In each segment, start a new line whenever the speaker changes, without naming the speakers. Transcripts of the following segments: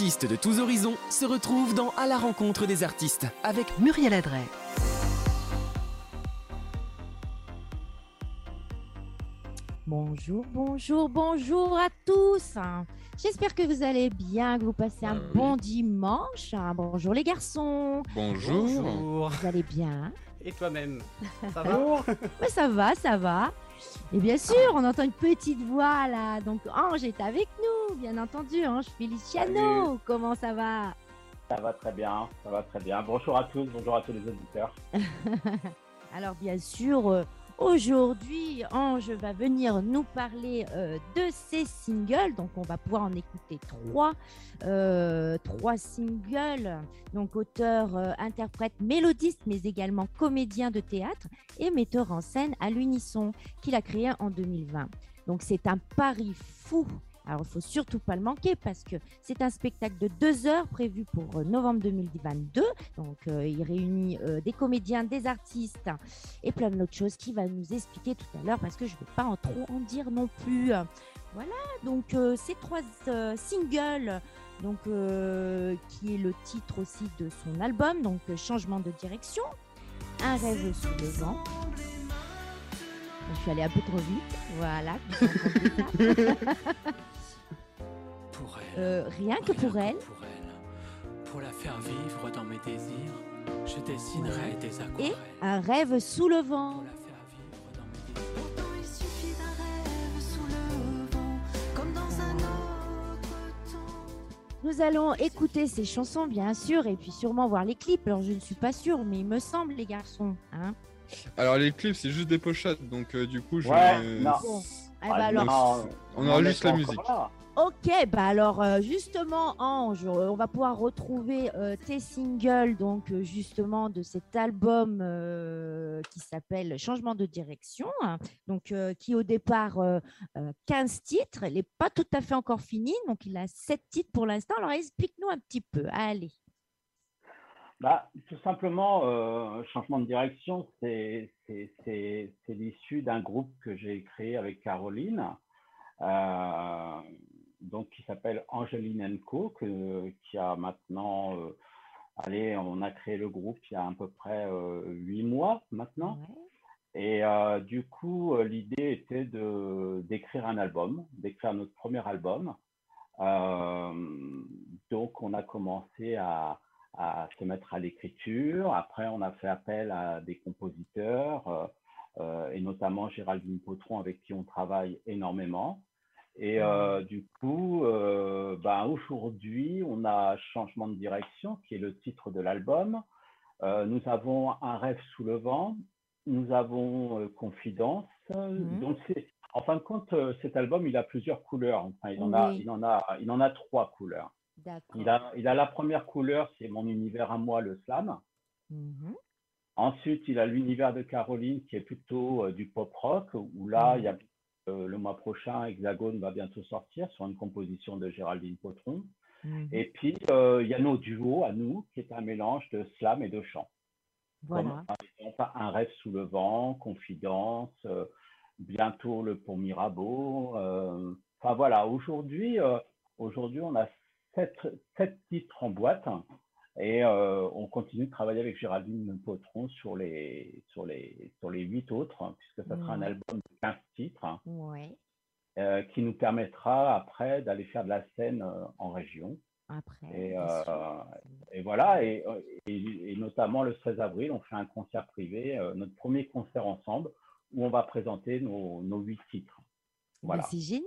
artistes de tous horizons se retrouvent dans À la rencontre des artistes avec
Muriel Adret.
Bonjour, bonjour, bonjour à tous. J'espère que vous allez bien, que vous passez un bon dimanche. Bonjour les garçons.
Bonjour.
Vous allez bien?
Et toi-même? Ça va?
Ouais, Ça va, ça va. Et bien sûr, on entend une petite voix là. Donc Ange est avec nous, bien entendu. Ange Feliciano,
Salut.
comment ça va?
Ça va très bien, ça va très bien. Bonjour à tous, bonjour à tous les auditeurs.
Alors bien sûr, euh, aujourd'hui, Ange va venir nous parler euh, de ses singles. Donc on va pouvoir en écouter trois, euh, trois singles. Donc auteur, euh, interprète, mélodiste, mais également comédien de théâtre et metteur en scène à l'unisson qu'il a créé en 2020. Donc c'est un pari fou. Alors, il faut surtout pas le manquer parce que c'est un spectacle de deux heures prévu pour euh, novembre 2022. Donc, euh, il réunit euh, des comédiens, des artistes et plein d'autres choses qu'il va nous expliquer tout à l'heure parce que je ne vais pas en trop en dire non plus. Voilà, donc euh, ces trois singles, donc, qui est le titre aussi de son album, donc Changement de direction, Un rêve sous le vent. Je suis allée un peu trop vite, voilà. Euh, rien que pour
rien
elle.
que Pour elle. Pour la faire vivre dans mes désirs, je dessinerai des
Et un rêve sous le vent.
Pour la faire vivre dans mes désirs.
Pourtant il suffit d'un rêve sous le vent, comme dans un autre temps.
Nous allons écouter ces chansons, bien sûr, et puis sûrement voir les clips. Alors, je ne suis pas sûre, mais il me semble, les garçons. Hein
Alors les clips c'est juste des pochettes donc euh, du coup je
Ouais,
vais-
non.
Eh ben
Ah,
alors,
non,
On aura juste la musique.
là.
Ok, bah alors euh, justement, Ange, euh, on va pouvoir retrouver euh, tes singles, donc justement de cet album qui s'appelle Changement de direction, hein, donc qui au départ euh, euh, 15 titres, il n'est pas tout à fait encore fini, donc il a 7 titres pour l'instant. Alors explique-nous un petit peu, allez.
Bah, tout simplement, changement de direction, c'est l'issue d'un groupe que j'ai créé avec Caroline, donc qui s'appelle Angeline Co, que, qui a maintenant, euh, allez, on a créé le groupe il y a à peu près euh, huit mois maintenant.
Ouais.
Et euh, du coup, l'idée était de d'écrire un album, d'écrire notre premier album. Donc, on a commencé à, à se mettre à l'écriture. Après, on a fait appel à des compositeurs, et notamment Géraldine Potron, avec qui on travaille énormément. Et euh, du coup, euh, ben, aujourd'hui, on a Changement de direction, qui est le titre de l'album. Euh, nous avons Un rêve sous le vent, nous avons Confidence.
Mhm.
Donc, c'est, en fin de compte, cet album, il a plusieurs couleurs. Enfin, il en a, il en a, il en a trois couleurs. Il a, il a la première couleur, c'est mon univers à moi, le slam.
Mhm.
Ensuite, il a l'univers de Caroline, qui est plutôt euh, du pop rock, où là, il y a le mois prochain, Hexagone va bientôt sortir sur une composition de Géraldine Potron.
Mhm.
Et puis, euh, il y a nos duos à nous, qui est un mélange de slam et de chant.
Voilà.
Comme, par exemple, un rêve sous le vent, confidence, euh, bientôt le pont Mirabeau. euh, Enfin voilà, aujourd'hui, euh, aujourd'hui, on a sept, sept titres en boîte et euh, on continue de travailler avec Géraldine Potron sur les sur les sur les huit autres, hein, puisque ça sera un album de 15 titres hein,
Ouais.
euh, qui nous permettra après d'aller faire de la scène euh, en région.
Après.
Et, voilà, et, et- et notamment le 16 avril, on fait un concert privé, notre premier concert ensemble, où on va présenter nos, nos huit titres. Voilà.
c'est génial.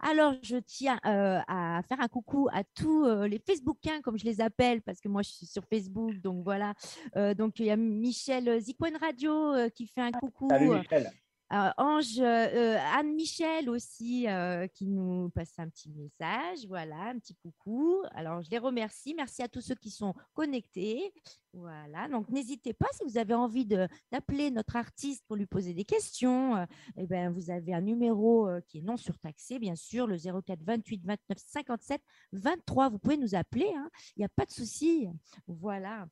Alors, je tiens euh, à faire un coucou à tous euh, les Facebookiens, comme je les appelle, parce que moi, je suis sur Facebook. Donc, voilà. Euh, donc, il y a Michel Zikwen Radio qui fait un coucou.
Salut Michel.
Euh, Ange, euh, Anne-Michel aussi, euh, qui nous passe un petit message. Voilà, un petit coucou. Alors, je les remercie. Merci à tous ceux qui sont connectés. Voilà, donc n'hésitez pas si vous avez envie d'appeler notre artiste pour lui poser des questions. euh, eh ben, vous avez un numéro euh, qui est non surtaxé, bien sûr, le 04 28 29 57 23. Vous pouvez nous appeler, hein. il n'y a pas de souci. Voilà.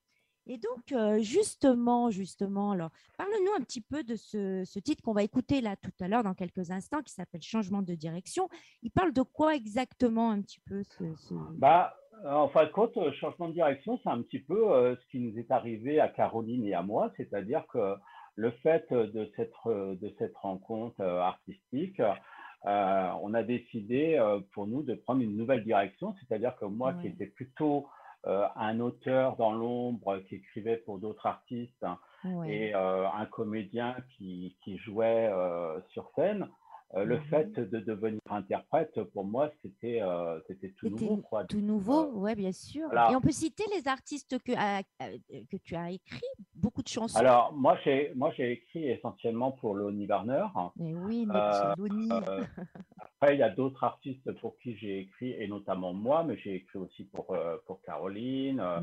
Et donc, euh, justement, justement, alors, parle-nous un petit peu de ce, ce titre qu'on va écouter là tout à l'heure dans quelques instants, qui s'appelle Changement de direction. Il parle de quoi exactement un petit peu ce, ce-
Bah, En fin de compte, euh, changement de direction, c'est un petit peu euh, ce qui nous est arrivé à Caroline et à moi, c'est-à-dire que le fait de cette, de cette rencontre artistique, euh, on a décidé pour nous de prendre une nouvelle direction, c'est-à-dire que moi qui étais plutôt un auteur dans l'ombre qui écrivait pour d'autres artistes hein,
Ouais.
et euh, un comédien qui, qui jouait euh, sur scène, euh, le
Mhm.
fait de devenir interprète, pour moi, c'était euh, tout nouveau. Quoi.
Tout nouveau, ouais, bien sûr.
voilà.
Et on peut citer les artistes que, à- à- que tu as écrit, beaucoup de chansons.
Alors, moi, j'ai écrit essentiellement pour Lonnie Warner.
Mais oui,
Euh,
notre Loni.
Euh, après, il y a d'autres artistes pour qui j'ai écrit, et notamment moi, mais j'ai écrit aussi pour, euh, pour Caroline. euh.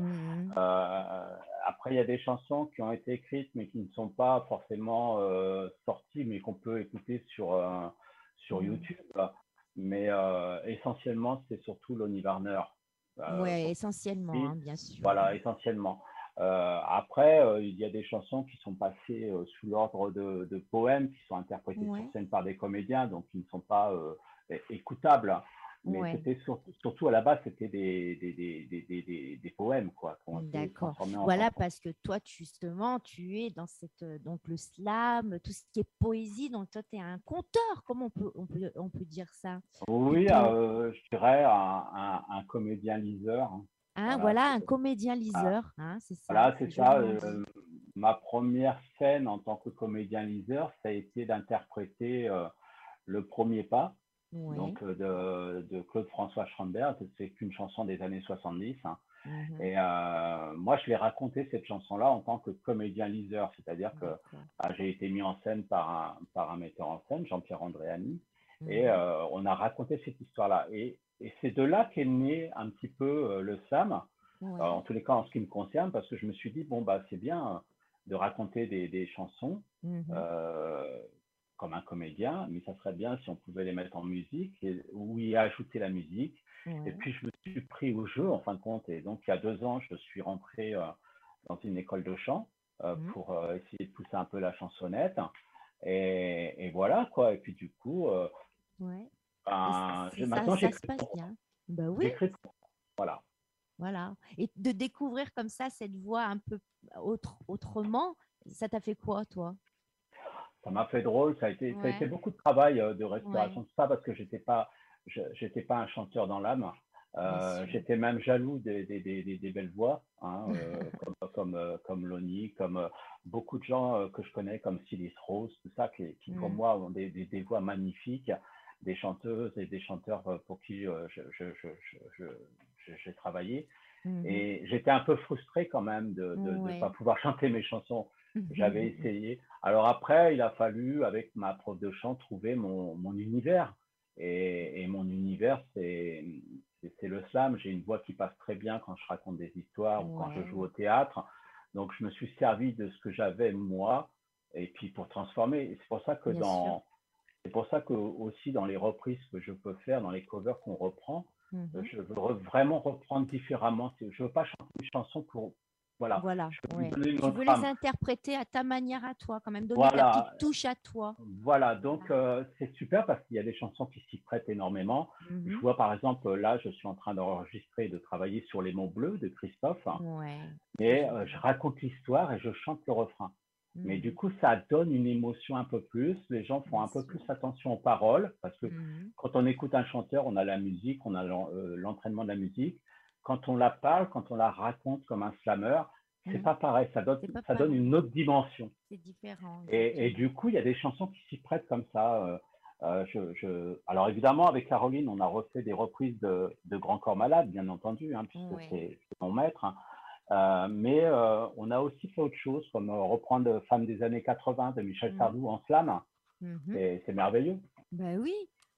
Euh, après, il y a des chansons qui ont été écrites, mais qui ne sont pas forcément euh, sorties, mais qu'on peut écouter sur, euh, sur
Mhm.
YouTube. Mais euh, essentiellement, c'est surtout Lonnie Warner. Euh,
ouais, essentiellement,
oui,
hein, bien sûr.
Voilà, essentiellement. Euh, après, euh, il y a des chansons qui sont passées euh, sous l'ordre de, de poèmes, qui sont interprétés
Ouais.
sur scène par des comédiens, donc qui ne sont pas écoutables. Mais
Ouais.
c'était sur- surtout à la base, c'était des, des, des, des, des, des- des poèmes, quoi.
D'accord. Voilà, parce que toi, justement, tu es dans cette, euh, donc le slam, tout ce qui est poésie, donc toi, tu es un conteur, comment on peut, on peut, on peut dire ça?
Oui, euh, je dirais un, un, un comédien liseur. hein.
Hein,
Voilà,
un
ça.
comédien-liseur, hein, c'est ça.
Voilà, c'est ça. euh, ma première scène en tant que comédien liseur, ça a été d'interpréter euh, le premier pas, Donc euh, de, de Claude François Schrambert. C'est qu'une chanson des années 70. hein.
mhm,
Et euh, moi, je l'ai raconté cette chanson-là en tant que comédien liseur, c'est-à-dire que ah, j'ai été mis en scène par un, par un metteur en scène, Jean-Pierre Andréani. Et
mhm,
euh, on a raconté cette histoire-là. Et, et c'est de là qu'est né un petit peu le SAM, en tous les cas en ce qui me concerne, parce que je me suis dit, bon, bah, c'est bien de raconter des, des chansons
mhm,
euh, comme un comédien, mais ça serait bien si on pouvait les mettre en musique et, ou y ajouter la musique. Et puis, je me suis pris au jeu, en fin de compte. Et donc, il y a deux ans, je suis rentré euh, dans une école de chant euh,
Mhm.
pour euh, essayer de pousser un peu la chansonnette. Et, et voilà, quoi. Et puis, du coup,
ouais.
Ben, j'ai- maintenant,
ça se
j'écris
passe
pour-
bien. Bah oui,
Voilà.
voilà. Et de découvrir comme ça cette voix un peu autre, autrement, ça t'a fait quoi, toi?
Ça m'a fait drôle. Ça a été, ça a
Ouais.
été beaucoup de travail euh, de restauration,
Ouais.
tout ça, parce que j'étais pas, j'étais pas un chanteur dans l'âme. Euh, j'étais même jaloux des, des, des, des- des belles voix, hein, euh, comme, comme, comme Lonnie, comme beaucoup de gens que je connais, comme Silis Rose, tout ça, qui, qui pour
Mm.
moi ont des, voix magnifiques, des chanteuses et des chanteurs pour qui je, je, je, j'ai travaillé.
Mhm.
Et j'étais un peu frustré quand même de ne
Ouais.
pas pouvoir chanter mes chansons. J'avais essayé. Alors après, il a fallu, avec ma prof de chant, trouver mon, mon univers. Et, et mon univers, c'est le slam. J'ai une voix qui passe très bien quand je raconte des histoires ou quand je joue au théâtre. Donc, je me suis servi de ce que j'avais moi, et puis pour transformer. C'est pour ça que
Bien
dans, c'est pour ça que aussi dans les reprises que je peux faire, dans les covers qu'on reprend,
Mhm.
je veux vraiment reprendre différemment. Je veux pas chanter une chanson pour, voilà.
Voilà,
je
ouais. Tu veux
âme.
les interpréter à ta manière à toi, quand même, donner
Voilà.
ta petite touche à toi.
Voilà, donc euh, c'est super parce qu'il y a des chansons qui s'y prêtent énormément. Je
Mhm.
vois par exemple, là, je suis en train d'enregistrer, de travailler sur Les mots bleus de Christophe,
Ouais.
et euh, je raconte l'histoire et je chante le refrain. Mais
Mhm.
du coup, ça donne une émotion un peu plus, les gens font un peu plus attention aux paroles, parce que
Mhm.
quand on écoute un chanteur, on a la musique, on a euh, l'entraînement de la musique. Quand on la parle, quand on la raconte comme un slammer, c'est
Mhm.
pas pareil, ça donne, une autre dimension.
C'est différent.
Et, et du coup, il y a des chansons qui s'y prêtent comme ça. euh, euh, je, je- Alors évidemment, avec Caroline, on a refait des reprises de, de Grand Corps Malade, bien entendu, hein, puisque c'est mon maître. hein. Euh, mais euh, on a aussi fait autre chose, comme reprendre Femme des années 80 de Michel
Mhm.
Sardou en slam.
Mhm.
C'est c'est merveilleux.
Ben oui,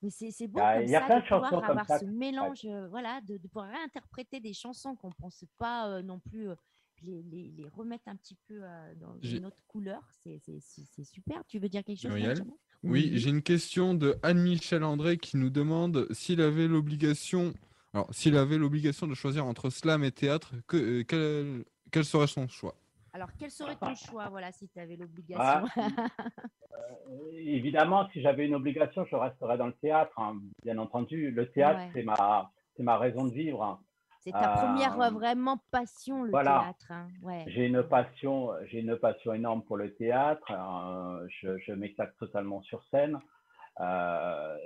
mais c'est c'est beau
a-
comme
il y a
ça
plein
de pouvoir
comme
avoir
ça
ce mélange, euh, voilà, de, de pouvoir réinterpréter des chansons qu'on ne pense pas euh, non plus, euh, les, les, les remettre un petit peu euh, dans une autre couleur. C'est super. Tu veux dire quelque chose
Muriel? Oui, j'ai une question de Anne-Michel André qui nous demande s'il avait l'obligation, alors s'il avait l'obligation de choisir entre slam et théâtre, que, euh, quel, quel serait son choix?
Alors, quel serait ton choix, voilà, si tu avais
Ah,
l'obligation
euh, évidemment, si j'avais une obligation, je resterais dans le théâtre, hein, bien entendu. Le théâtre,
Ouais.
c'est ma, c'est ma raison de vivre. hein.
C'est ta première
Euh,
euh, vraiment passion, le
voilà.
théâtre. hein. Ouais.
J'ai une passion, j'ai une passion énorme pour le théâtre. euh, je je m'éclate totalement sur scène. Euh,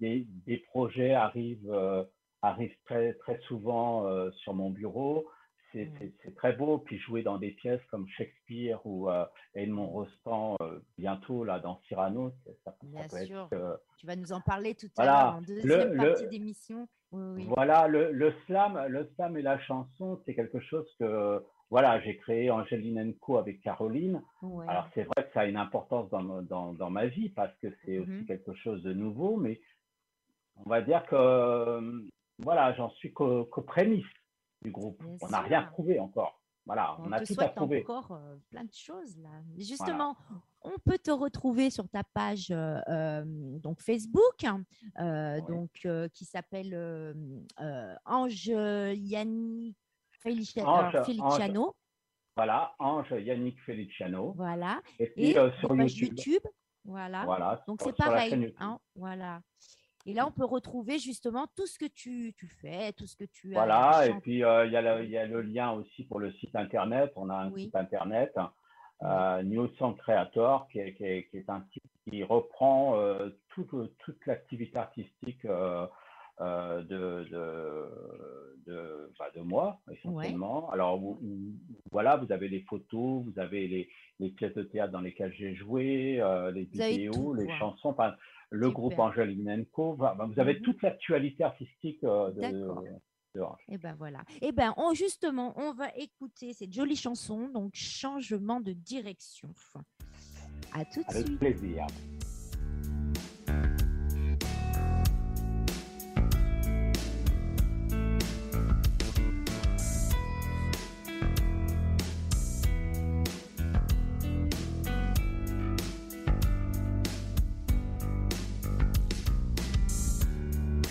des, des projets arrivent, euh, arrivent très, très souvent euh, sur mon bureau. C'est
Mm.
c'est- très beau. Puis jouer dans des pièces comme Shakespeare ou euh, Edmond Rostand euh, bientôt là dans Cyrano, ça, ça
Bien
peut
sûr.
être euh,
Tu vas nous en parler tout à
Voilà.
l'heure en deuxième
Le- le-
partie d'émission. Oui, oui.
Voilà, le, le slam, le slam et la chanson, c'est quelque chose que, voilà, j'ai créé Angeline Co avec Caroline.
Ouais.
Alors, c'est vrai que ça a une importance dans, ma- dans, dans ma vie parce que c'est aussi quelque chose de nouveau, mais on va dire que, euh, voilà, j'en suis qu'aux qu'aux prémices du groupe.
Bien
on n'a rien prouvé encore. Voilà, on,
On
a
te
tout à prouver.
encore euh, plein de choses là. Mais Justement, on peut te retrouver sur ta page euh, euh, donc Facebook, hein, euh, donc qui s'appelle Ange Yannick Felicia-
Ange-
Feliciano,
Voilà, Ange Yannick Feliciano.
voilà.
Et puis
Et sur
YouTube.
YouTube, voilà.
Voilà,
Donc c'est pareil, hein, voilà. Et là, on peut retrouver justement tout ce que tu, tu fais, tout ce que tu as
Voilà, et puis euh, il y, a le- il y a le lien aussi pour le site internet. On a un
Oui.
site internet, euh, New Song Creator, qui est, qui est- qui est un site qui reprend euh, toute, toute l'activité artistique euh, euh, de, de, de, bah, de moi, essentiellement. Alors où- voilà, vous avez les photos, vous avez les, les pièces de théâtre dans lesquelles j'ai joué, euh, les
Vous
vidéos,
tout,
les chansons. Enfin, le
Super.
groupe Co. Enfin, vous avez
Mhm.
toute l'actualité artistique euh, de.
Et ben voilà. Et ben on, justement, on va écouter cette jolie chanson, donc changement de direction. À tout de
Avec
suite.
plaisir.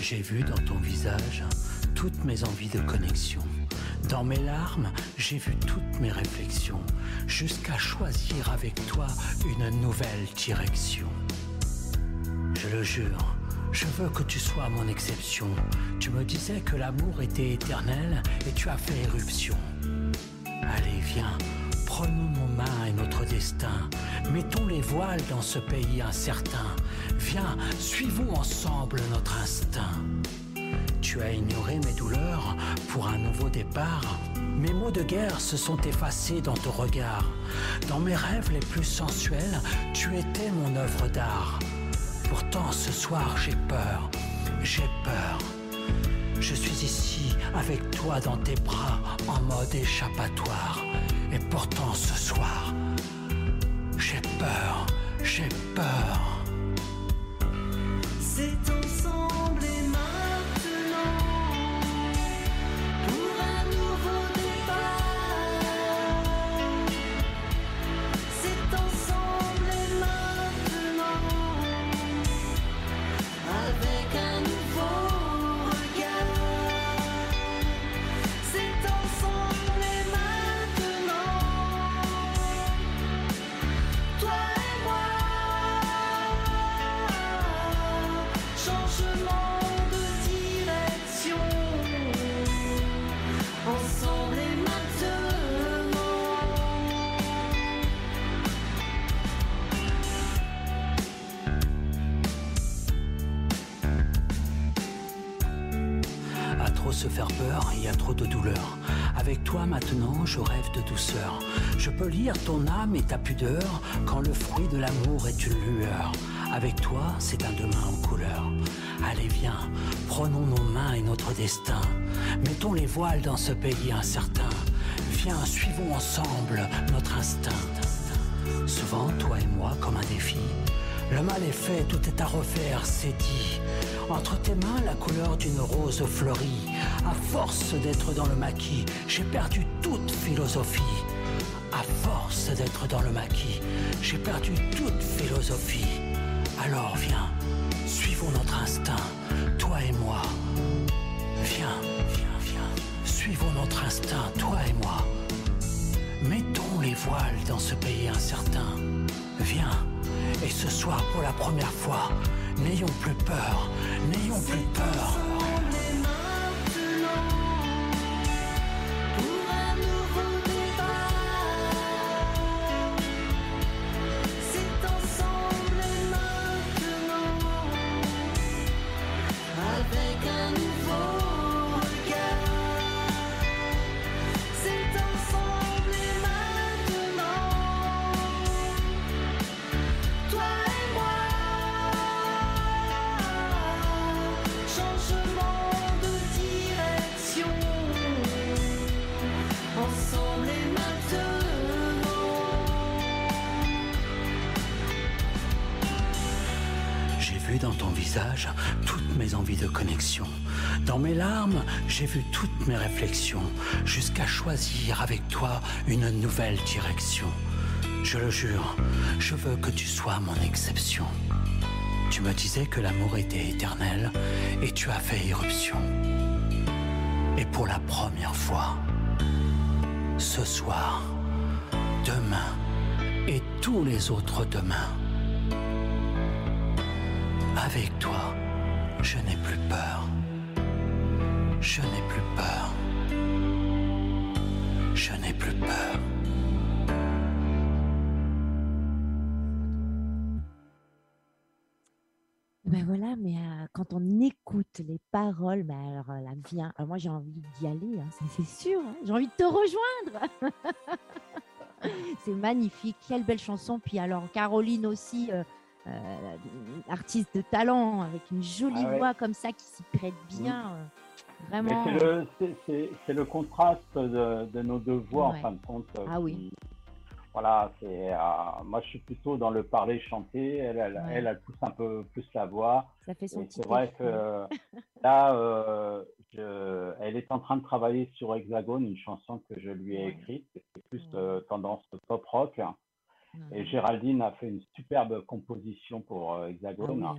J'ai vu dans ton visage toutes mes envies de connexion. Dans mes larmes, j'ai vu toutes mes réflexions, jusqu'à choisir avec toi une nouvelle direction. Je le jure, je veux que tu sois mon exception. Tu me disais que l'amour était éternel et tu as fait éruption. Allez, viens, prenons nos mains et notre destin. Mettons les voiles dans ce pays incertain. Viens, suivons ensemble notre instinct. Tu as ignoré mes douleurs pour un nouveau départ. Mes mots de guerre se sont effacés dans ton regard. Dans mes rêves les plus sensuels, tu étais mon œuvre d'art. Pourtant ce soir j'ai peur, j'ai peur. Je suis ici avec toi dans tes bras en mode échappatoire. Et pourtant ce soir, j'ai peur, j'ai peur. Se faire peur, il y a trop de douleur. Avec toi maintenant, je rêve de douceur. Je peux lire ton âme et ta pudeur quand le fruit de l'amour est une lueur. Avec toi, c'est un demain en couleur. Allez, viens, prenons nos mains et notre destin. Mettons les voiles dans ce pays incertain. Viens, suivons ensemble notre instinct. Souvent, toi et moi, comme un défi. Le mal est fait, tout est à refaire, c'est dit. Entre tes mains, la couleur d'une rose fleurie. À force d'être dans le maquis, j'ai perdu toute philosophie. À force d'être dans le maquis, j'ai perdu toute philosophie. Alors viens, suivons notre instinct, toi et moi. Viens, viens, viens, suivons notre instinct, toi et moi. Mettons les voiles dans ce pays incertain. Viens, et ce soir pour la première fois, n'ayons plus peur, n'ayons plus peur. Toutes mes envies de connexion. Dans mes larmes, j'ai vu toutes mes réflexions, jusqu'à choisir avec toi une nouvelle direction. Je le jure, je veux que tu sois mon exception. Tu me disais que l'amour était éternel et tu as fait irruption. Et pour la première fois, ce soir, demain et tous les autres demain, avec toi, je n'ai plus peur. Je n'ai plus peur. Je n'ai plus peur.
Ben voilà, mais euh, quand on écoute les paroles, ben alors euh, la vient. alors moi j'ai envie d'y aller, hein, c'est sûr. hein, j'ai envie de te rejoindre. c'est magnifique, quelle belle chanson. Puis alors Caroline aussi, euh, euh, artiste de talent, avec une jolie
Ah ouais.
voix comme ça qui s'y prête bien. euh,
Mais
vraiment.
c'est le, c'est- c'est- c'est le contraste de, de nos deux voix,
Ouais.
en fin de compte. euh,
Ah oui.
Voilà, c'est, euh, moi je suis plutôt dans le parler chanter, elle, elle,
Ouais.
elle, elle pousse un peu plus la voix.
Ça fait son
Et
petit
c'est vrai
effet.
que là, euh, je- elle est en train de travailler sur Hexagone, une chanson que je lui ai écrite. C'est plus euh, tendance pop rock. Et. Géraldine a fait une superbe composition pour euh,
Ah
Hexagone.
oui, hein.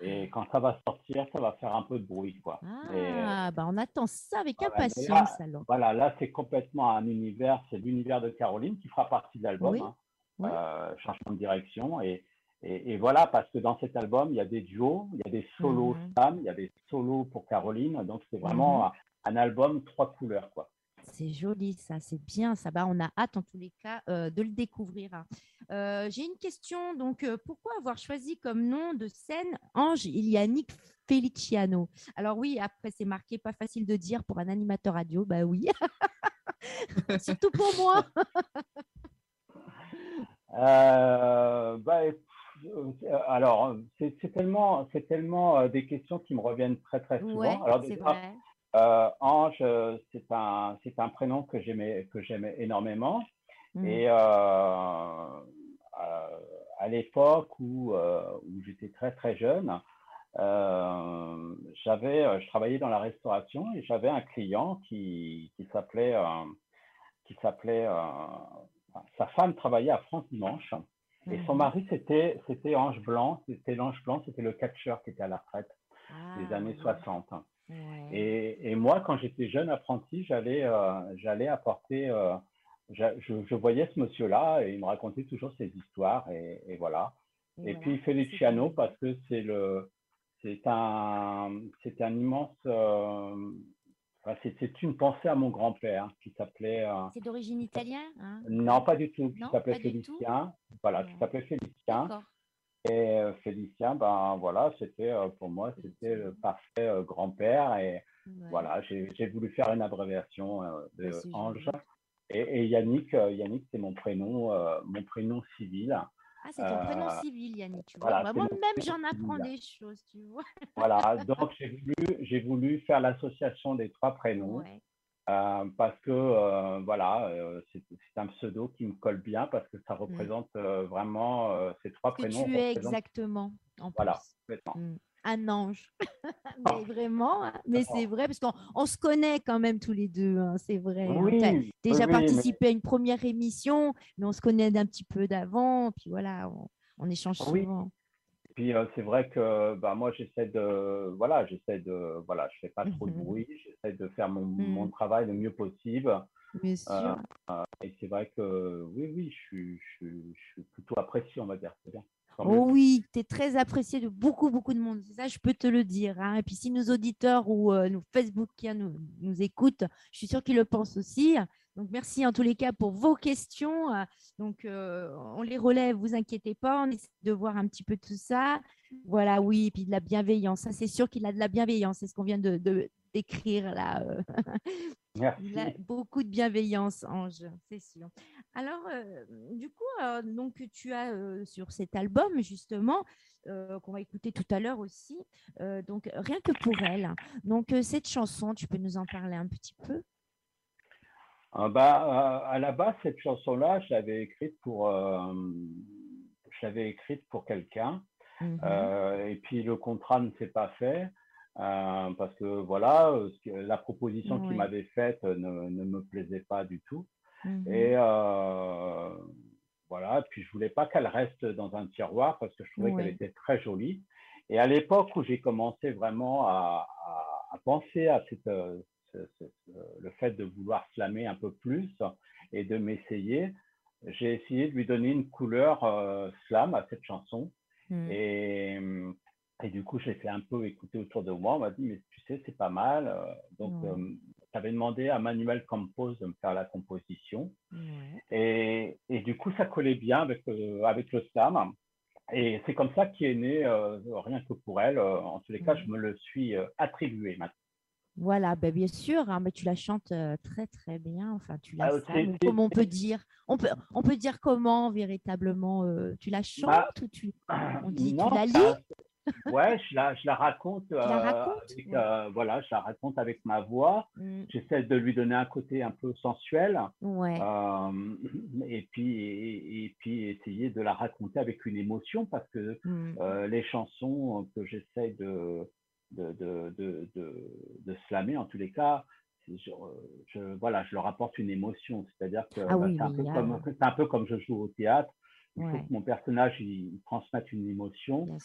Et quand ça va sortir, ça va faire un peu de bruit, quoi. Et,
Ah, bah on attend ça avec
Voilà,
impatience alors.
voilà, là, c'est complètement un univers, c'est l'univers de Caroline qui fera partie de l'album.
Oui,
hein.
oui.
Euh, changement de direction. Et, et, et voilà, parce que dans cet album, il y a des duos, il y a des solos
Mhm.
femmes, il y a des solos pour Caroline. Donc, c'est vraiment un, un album trois couleurs, quoi.
C'est joli, ça, c'est bien, ça. Bah, on a hâte en tous les cas euh, de le découvrir. hein. Euh, J'ai une question. Donc, euh, pourquoi avoir choisi comme nom de scène Ange Ilianic Feliciano? Alors oui, après c'est marqué, pas facile de dire pour un animateur radio. Bah oui, surtout pour moi.
Euh, bah, alors, c'est tellement, c'est tellement des questions qui me reviennent très, très souvent.
Ouais,
alors,
c'est
déjà,
vrai.
Euh, Ange, euh, c'est un, c'est un prénom que j'aimais, que j'aimais énormément.
Mm.
Et euh, euh, à l'époque où, où j'étais très très jeune, euh, j'avais, je travaillais dans la restauration et j'avais un client qui, qui s'appelait, euh, qui s'appelait, euh, enfin, sa femme travaillait à France Dimanche et son
Mhm.
mari c'était, c'était Ange Blanc, c'était l'Ange Blanc, c'était le catcheur qui était à la retraite des
Ah,
années
oui.
60.
Ouais.
Et, et moi, quand j'étais jeune apprenti, j'allais euh, j'allais apporter, euh, je, je voyais ce monsieur-là et il me racontait toujours ses histoires et, et voilà. Et, puis Feliciano parce que c'est le, c'est un, c'est un immense, euh, enfin, c'est une pensée à mon grand-père qui s'appelait,
C'est d'origine italienne hein?
Non pas du tout, qui s'appelait Félicien, voilà, qui s'appelait Félicien. Et euh, Félicien, ben voilà, c'était euh, pour moi, c'était le parfait euh, grand-père et
Ouais.
voilà, j'ai voulu faire une abréviation de
c'est
Ange. Et, et Yannick, Yannick, c'est mon prénom, mon prénom civil.
Ah, c'est ton prénom
Euh,
civil, Yannick. Tu vois.
voilà,
Bah, Moi-même, j'en apprends des choses, tu vois.
Voilà, donc j'ai voulu, voulu faire l'association des trois prénoms
Ouais.
Euh, parce que euh, voilà, euh, c'est un pseudo qui me colle bien parce que ça représente euh, vraiment ces trois
que
prénoms.
tu es exactement, en
Voilà,
plus.
complètement.
Mm. Un ange. mais vraiment, hein, mais c'est vrai, parce qu'on on se connaît quand même tous les deux, hein, c'est vrai. hein.
Oui,
déjà
oui, mais-
participé à une première émission, mais on se connaît d'un petit peu d'avant, puis voilà, on, on échange
Oui. Puis euh, c'est vrai que bah, moi j'essaie de voilà j'essaie de voilà je fais pas trop de
Mhm.
bruit j'essaie de faire mon, mon travail le mieux possible
Bien sûr.
Euh, et c'est vrai que oui oui je suis, je, suis, je suis plutôt apprécié on va dire c'est bien
Oh oui, tu es très apprécié de beaucoup, beaucoup de monde. Ça, je peux te le dire. hein. Et puis, si nos auditeurs ou euh, nos Facebookiens nous, nous écoutent, je suis sûre qu'ils le pensent aussi. Donc, merci en tous les cas pour vos questions. Euh, Donc, euh, on les relève, vous inquiétez pas. On essaie de voir un petit peu tout ça. Voilà, oui, et puis de la bienveillance. Ça, c'est sûr qu'il a de la bienveillance. C'est ce qu'on vient de d'écrire là. euh.
merci
Il a beaucoup de bienveillance, Ange, c'est sûr. Alors, euh, du coup, euh, donc tu as sur cet album justement qu'on va écouter tout à l'heure aussi, donc rien que pour elle. Donc euh, cette chanson, tu peux nous en parler un petit peu?
Euh, bah, euh, à la base cette chanson là je l'avais écrite pour euh, je l'avais écrite pour quelqu'un
Mhm.
Euh, et puis le contrat ne s'est pas fait euh, parce que voilà, la proposition
Ouais.
qu'il m'avait faite ne, ne me plaisait pas du tout.
Mhm.
Et voilà, puis je voulais pas qu'elle reste dans un tiroir parce que je trouvais qu'elle était très jolie. Et à l'époque où j'ai commencé vraiment à, à- à penser à cette, le fait de vouloir slammer un peu plus et de m'essayer, j'ai essayé de lui donner une couleur euh, slam à cette chanson.
Mhm.
Et, et du coup, j'ai fait un peu écouter autour de moi. On m'a dit, mais tu sais, c'est pas mal. Euh, Donc, j'avais demandé à Manuel Campos de me faire la composition. Et, et du coup, ça collait bien avec, euh, avec le slam. Et c'est comme ça qu'est né, rien que pour elle. en tous les cas,
Ouais.
je me le suis attribué maintenant.
Voilà, ben bien sûr, hein, mais tu la chantes euh, très très bien. Enfin, tu la
Ah, c'est-
comment on peut dire? On peut, on peut dire comment véritablement euh, Tu la chantes
Bah,
ou tu, on dit
Non,
tu la lis?
Ouais, je la, je la raconte.
la
euh,
racontes?
avec,
Ouais.
euh, voilà, je la raconte avec ma voix.
Mm,
J'essaie de lui donner un côté un peu sensuel.
Ouais,
et puis et, et puis essayer de la raconter avec une émotion parce que
mm,
euh, les chansons que j'essaie de de, de, de, de, slammer en tous les cas je, je, voilà je leur apporte une émotion c'est-à-dire que
Ah
bah,
oui,
c'est un, peu comme c'est un peu comme je joue au théâtre il faut que mon personnage il, il transmette une émotion.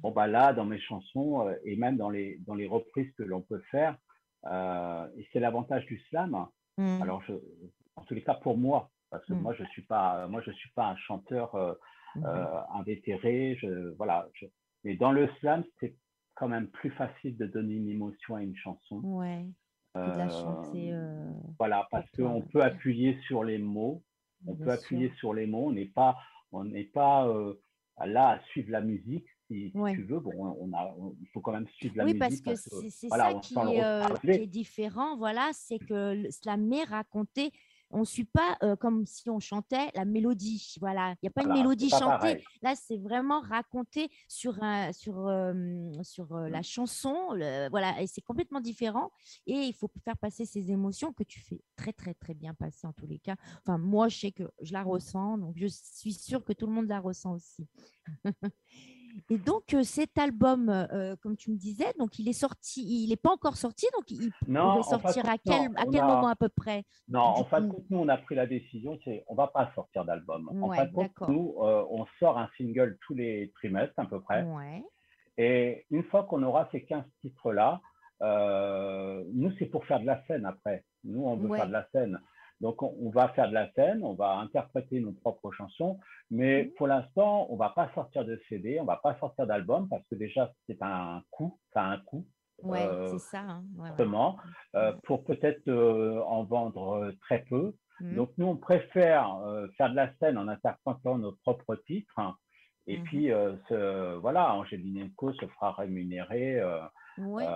Bon, bah là, dans mes chansons euh, et même dans les, dans les reprises que l'on peut faire, euh, et c'est l'avantage du slam.
Mm,
Alors, je, en tous les cas, pour moi, parce que
Mm.
moi, je suis pas, moi, je suis pas un chanteur euh, euh, invétéré. Je, voilà. Je, mais dans le slam, c'est quand même plus facile de donner une émotion à une chanson.
Ouais, que de la
Euh,
chanter. euh,
Voilà, parce qu'on
ouais.
peut appuyer sur les mots. On
bien
peut
sûr.
appuyer sur les mots. On n'est pas, on n'est pas euh, là à suivre la musique. Si, si
Ouais.
tu veux, bon, on a, il faut quand même suivre la
Oui,
musique.
parce que c'est
voilà,
ça qui euh, qui est différent, voilà, c'est que le slammer, raconter, on ne suit pas euh, comme si on chantait la mélodie, voilà, il n'y a pas une mélodie
pas
chantée,
pareil.
là c'est vraiment raconté sur, un, sur, euh, sur euh,
Mmh.
la chanson, le- voilà, et c'est complètement différent, et il faut faire passer ces émotions que tu fais très très très bien passer en tous les cas, enfin moi je sais que je la ressens, donc je suis sûre que tout le monde la ressent aussi. Et donc, euh, cet album, euh, comme tu me disais, donc il est sorti, il n'est pas encore sorti, donc il
Non,
pourrait
en fait,
sortir à
non,
quel, à quel
a-
moment à peu près
Non, en fin de compte, nous, on a pris la décision, c'est on va pas sortir d'album. en
Ouais,
fin de compte,
d'accord.
nous, euh, on sort un single tous les trimestres à peu près.
Ouais,
Et une fois qu'on aura ces 15 titres-là, euh, nous, c'est pour faire de la scène après. Nous, on veut
Ouais.
faire de la scène. Donc, on, on va faire de la scène, on va interpréter nos propres chansons, mais
Mhm.
pour l'instant, on va pas sortir de CD, on va pas sortir d'album parce que déjà, c'est un coût, ça a un coût.
ouais,
euh,
c'est ça. hein, ouais, ouais.
fortement, euh, pour peut-être euh, en vendre très peu.
Mhm.
Donc, nous, on préfère faire de la scène en interprétant nos propres titres. hein. Et
Mhm.
puis, ce- voilà, Angéline Enco se fera rémunérer
Ouais.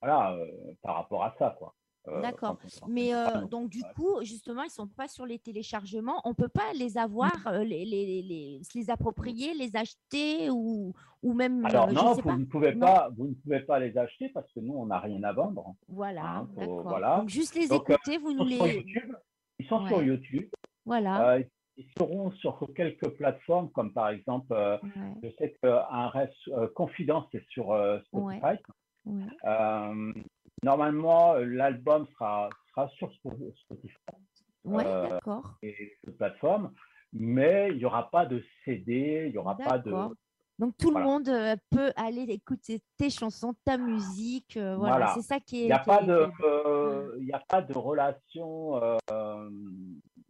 voilà, par rapport à ça. quoi. Euh,
D'accord. Mais euh, donc du coup, justement, ils sont pas sur les téléchargements. On peut pas les avoir, euh, les, les, les, approprier, les acheter ou, ou même,
Alors
euh, je
non,
sais
vous
pas.
ne, pouvez
Non.
pas, vous ne pouvez pas les acheter parce que nous, on n'a rien à vendre.
Voilà,
Hein,
d'accord.
voilà.
Donc juste les
Donc,
écouter, vous nous les.
YouTube. Ils sont sur. YouTube.
Voilà.
Ils seront sur quelques plateformes comme par exemple
Ouais,
Je sais qu'un reste euh, confidence c'est sur Spotify.
ouais.
Euh, normalement, euh, l'album sera, sera sur Spo- Spotify
Ouais,
Euh,
d'accord.
et plateformes, mais il n'y aura pas de CD, il n'y aura pas de.
Donc tout
Voilà.
le monde euh, peut aller écouter tes chansons, ta musique. euh, voilà,
Voilà.
c'est ça qui est.
Il n'y a, pas
est-
de,
qui est-
euh, il y a pas de relation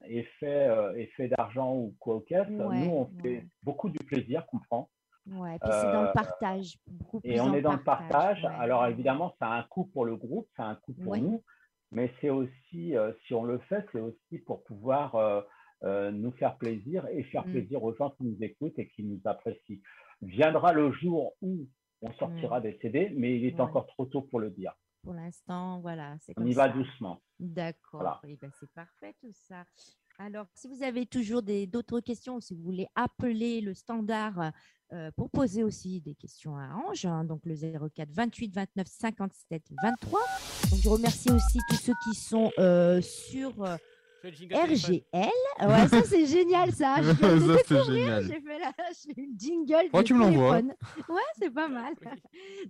effet, effet d'argent ou quoi au caisse.
Ouais,
Nous, on fait beaucoup du plaisir qu'on prend.
Ouais, puis c'est dans le
euh,
partage. Beaucoup
Et on est dans le partage.
ouais,
Alors évidemment, ça a un coût pour le groupe, ça a un coût pour
Ouais.
nous, mais c'est aussi, euh, si on le fait, c'est aussi pour pouvoir euh, nous faire plaisir et faire
Mm.
plaisir aux gens qui nous écoutent et qui nous apprécient. Viendra le jour où on sortira des CD, mais il est
Mm. Ouais.
encore trop tôt pour le dire.
Pour l'instant, voilà. c'est
On
comme
y va doucement.
D'accord.
Voilà.
Eh ben, c'est parfait tout ça. Alors, si vous avez toujours d'autres questions, si vous voulez appeler le standard euh, pour poser aussi des questions à Ange, hein, donc le 04 28 29 57 23. Donc, je remercie aussi tous ceux qui sont euh, sur RGL. Ouais, ça c'est génial ça. Je
c'est génial.
J'ai fait, la... fait une jingle.
Oh,
de
tu me l'envoies.
téléphone. Ouais, c'est pas mal.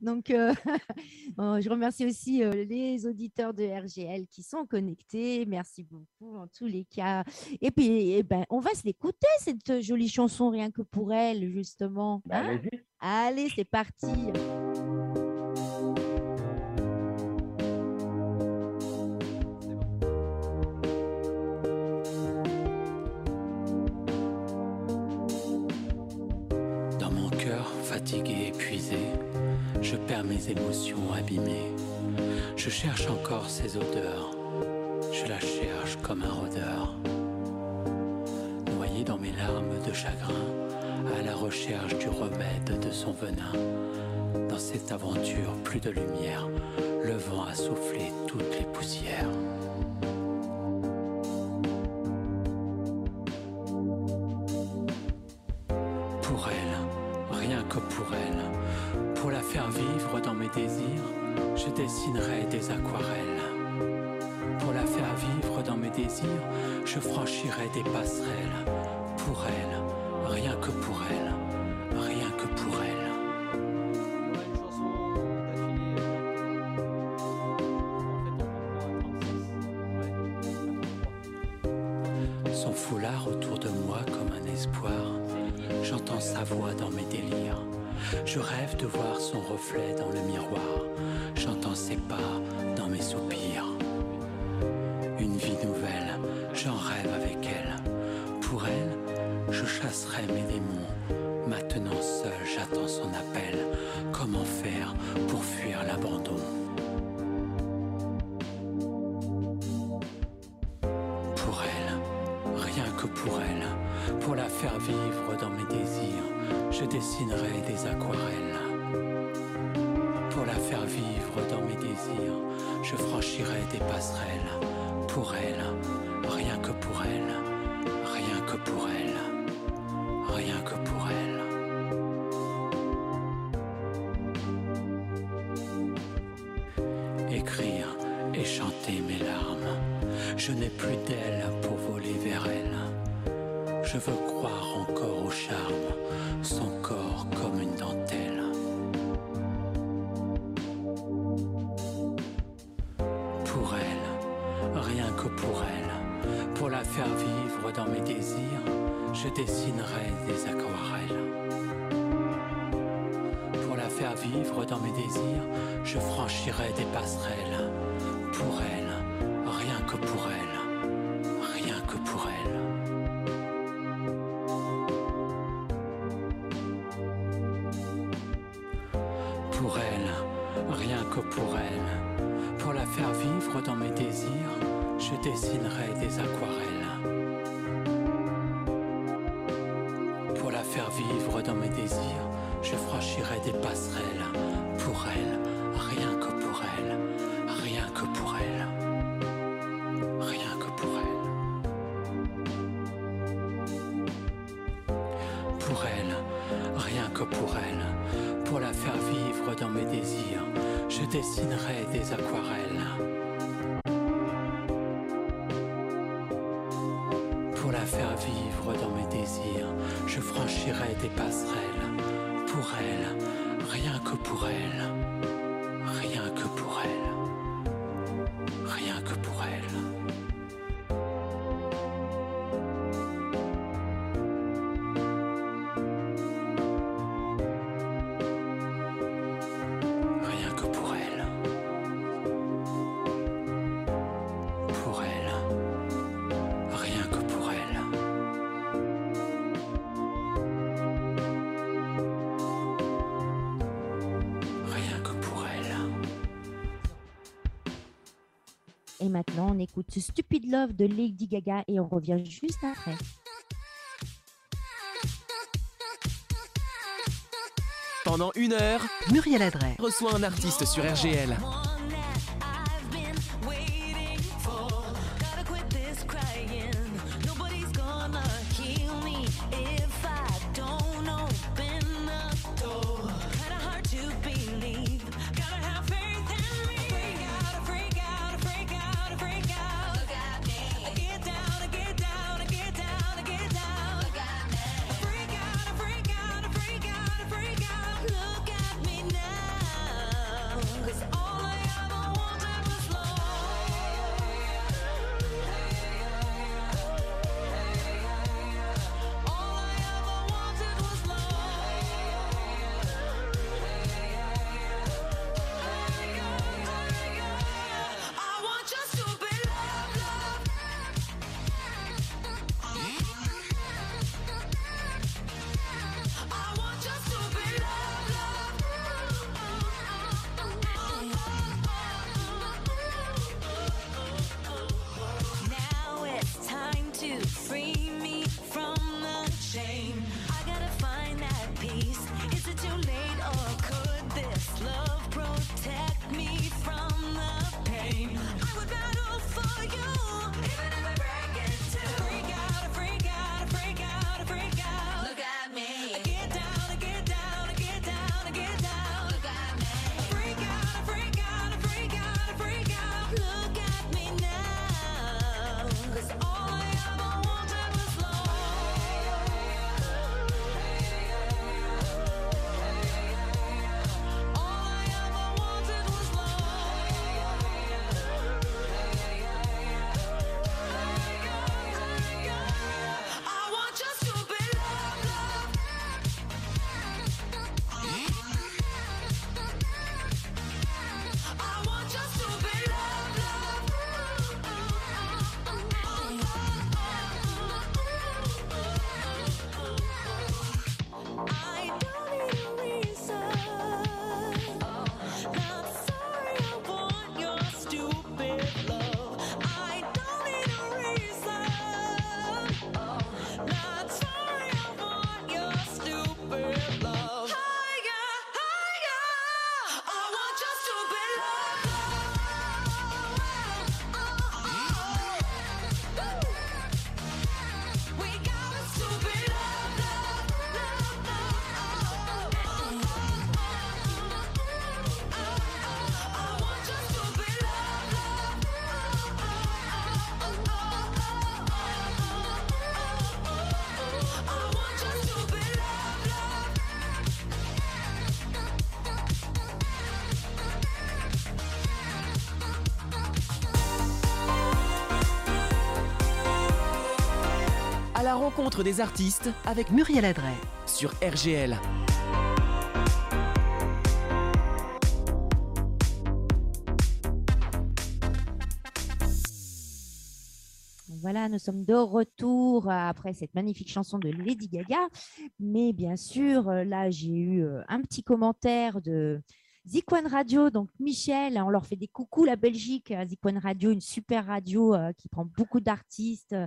Donc, euh, bon, je remercie aussi euh, les auditeurs de RGL qui sont connectés. Merci beaucoup en tous les cas. Et puis, eh ben, on va se l'écouter, cette jolie chanson, rien que pour elle, justement.
Bah,
Hein. Allez, c'est parti.
Émotions abîmées. Je cherche encore ces odeurs, je la cherche comme un rôdeur. Noyé dans mes larmes de chagrin, à la recherche du remède de son venin. Dans cette aventure, plus de lumière, le vent a soufflé toutes les poussières. Je franchirai des passerelles. Pour elle, rien que pour elle, pour la faire vivre dans mes désirs, je dessinerai des aquarelles. Pour la faire vivre dans mes désirs, je franchirai des passerelles. Pour elle, rien que pour elle, rien que pour elle, rien que pour elle. Écrire et chanter mes larmes, je n'ai plus Je veux croire encore au charme, son corps comme une dentelle. Pour elle, rien que pour elle, pour la faire vivre dans mes désirs, je dessinerai des aquarelles. Pour la faire vivre dans mes désirs, je franchirai des passerelles. Pour elle, dessinerai des aquarelles. Pour la faire vivre dans mes désirs, je franchirai des passerelles. Pour elle, rien que pour elle, rien que pour elle, rien que pour elle. Pour elle, rien que pour elle, pour la faire vivre dans mes désirs, je dessinerai des aquarelles. Pour la faire vivre dans mes désirs, je franchirai des passerelles. Pour elle, rien que pour elle,
Stupid Love de Lady Gaga et on revient juste après.
Pendant une heure,
Muriel Adret.
reçoit un artiste sur RGL. Rencontre des artistes
avec Muriel Adret.
sur RGL.
Voilà, nous sommes de retour après cette magnifique chanson de Lady Gaga. Mais bien sûr, là, j'ai eu euh, un petit commentaire de Zikwan Radio. Donc, Michel, on leur fait des coucous, la Belgique. Zikwan Radio, une super radio euh, qui prend beaucoup d'artistes euh,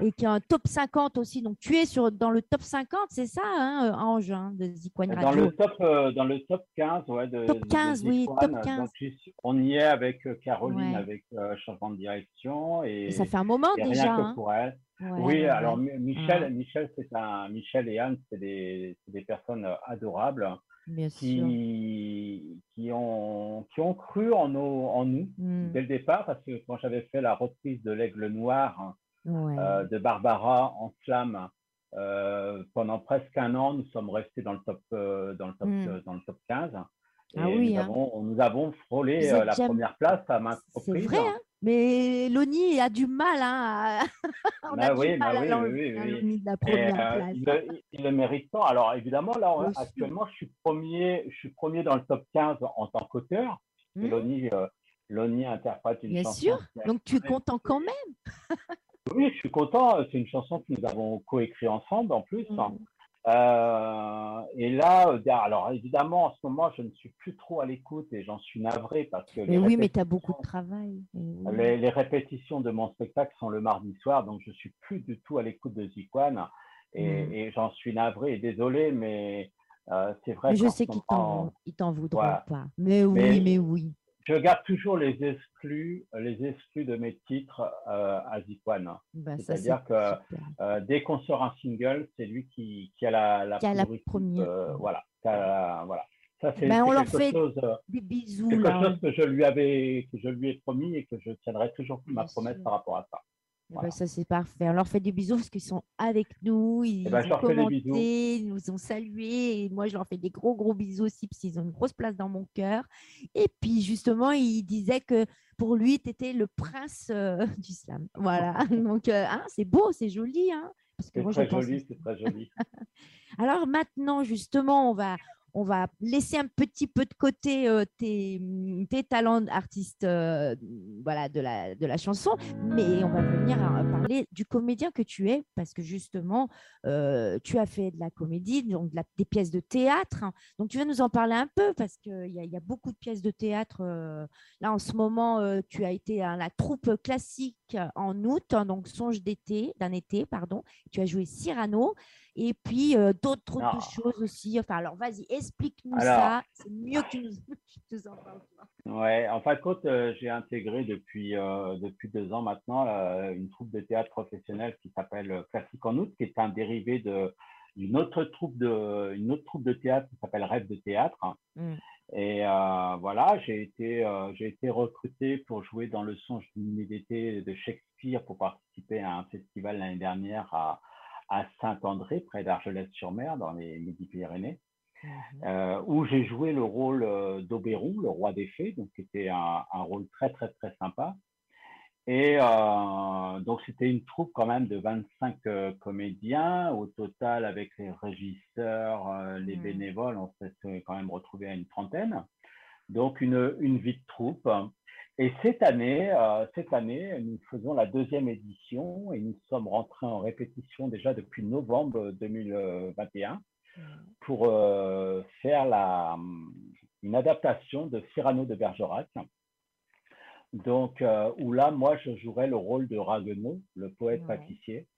et qui a un top 50 aussi. Donc, tu es sur, dans le top 50, c'est ça, hein, euh, Ange, hein, de Zikwan
Dans
Radio?
le top, euh, dans le top 15, ouais, de,
Top
de
15, oui, top 15.
Donc, j'y suis- on y est avec Caroline,
Ouais.
avec changement de direction et,
Et ça fait un moment
et
déjà.
rien que
hein.
pour elle.
Ouais,
oui,
ouais,
alors. Mi- Michel. Michel, c'est un, Michel et Anne, c'est des, des personnes adorables
Bien sûr.
qui, qui ont, qui ont cru en, nos, en nous
Mm,
dès le départ, parce que quand j'avais fait la reprise de l'Aigle Noir
ouais.
euh, de Barbara en slam, euh, pendant presque un an, nous sommes restés dans le top, euh, dans le top,
Mm.
euh, dans le top 15. Et
Ah oui,
nous,
hein.
avons, nous avons frôlé la
jamais-
première place à maintes
C'est
reprises.
vrai, hein mais Loni a du mal. Hein, à- On
Bah
a
oui,
du
bah
à
oui,
l'enlever,
oui,
de la
Et,
première
euh,
place.
il, le, il le mérite tant. Alors évidemment, là, on-
Bien sûr.
actuellement, je suis premier, je suis premier dans le top 15 en tant qu'auteur. Loni, euh, Loni interprète une
Bien
chanson.
sûr.
qui a-
Donc tu es content quand même?
Oui, je suis content. C'est une chanson que nous avons coécrit ensemble en plus.
Mm.
Euh, et là, euh, derrière- alors évidemment, en ce moment, je ne suis plus trop à l'écoute et j'en suis navré parce que
Mais oui, mais tu as beaucoup de travail.
Les, les répétitions de mon spectacle sont le mardi soir, donc je suis plus du tout à l'écoute de Zikwan et,
Mm.
et j'en suis navré et désolé, mais euh, c'est vrai.
Mais je sais
moment,
t'en
Voilà.
pas. Mais oui,
Mais-
mais oui.
Je garde toujours les exclus, les exclus de mes titres euh, à Zikwan.
Bah,
C'est-à-dire que. Euh, dès qu'on sort un single, c'est lui qui, qui a la, la
Qui a la
priorité,
première.
euh, voilà. la- voilà. Ça, c'est
Ben, on leur fait
chose,
Des bisous
quelque
là.
chose que je lui avais, que je lui ai promis et que je tiendrai toujours ma promesse
sûr.
par rapport à ça.
Eh ben, ça, c'est parfait. On leur fait des bisous parce qu'ils sont avec nous. Ils
ben, je
ont commenté, ils nous ont salués. Et moi, je leur fais des gros, gros bisous aussi parce qu'ils ont une grosse place dans mon cœur. Et puis, justement, il disait que pour lui, tu étais le prince euh, du slam. Voilà. Donc, euh, hein, c'est beau, c'est joli. Hein parce que
C'est
moi, je
très
pense
joli, c'est très joli.
Alors maintenant, justement, on va, on va laisser un petit peu de côté euh, tes, mm, tes talents d'artiste euh, voilà, de, la, de la chanson, mais on va venir parler du comédien que tu es, parce que justement, euh, tu as fait de la comédie, donc des pièces de théâtre. Donc tu vas nous en parler un peu, parce qu'il y, y a beaucoup de pièces de théâtre. là, en ce moment, tu as été à la troupe classique en août, hein, donc Songe d'été, d'un été, pardon. Tu as joué Cyrano et puis euh, d'autres
Ah.
choses aussi. Enfin, alors vas-y, explique-nous ça. C'est mieux que tu nous, tu nous en parles. toi.
Ouais, en fin de compte, euh, j'ai intégré depuis, euh, depuis deux ans maintenant euh, une troupe de théâtre professionnelle qui s'appelle euh, Classique en août, qui est un dérivé de d'une autre troupe de une autre troupe de théâtre qui s'appelle Rêve de théâtre.
Mm.
Et euh, voilà, j'ai été euh, j'ai été recruté pour jouer dans le songe d'une d'été de Shakespeare pour participer à un festival l'année dernière à à Saint-André, près d'Argelès-sur-Mer, dans les Midi-Pyrénées euh, où j'ai joué le rôle euh, d'Oberon, le roi des fées, donc qui était un, un rôle très très très sympa. Et euh, donc c'était une troupe quand même de 25 euh, comédiens au total avec les régisseurs, euh, les
Mm.
bénévoles, on s'est quand même retrouvé à une trentaine. Donc une, une vie de troupe. Et cette année, cette année, nous faisons la deuxième édition et nous sommes rentrés en répétition déjà depuis novembre 2021 pour euh, faire la, une adaptation de Cyrano de Bergerac. Donc, euh, où là, moi, je jouerais le rôle de Ragueneau, le poète
Ouais.
pâtissier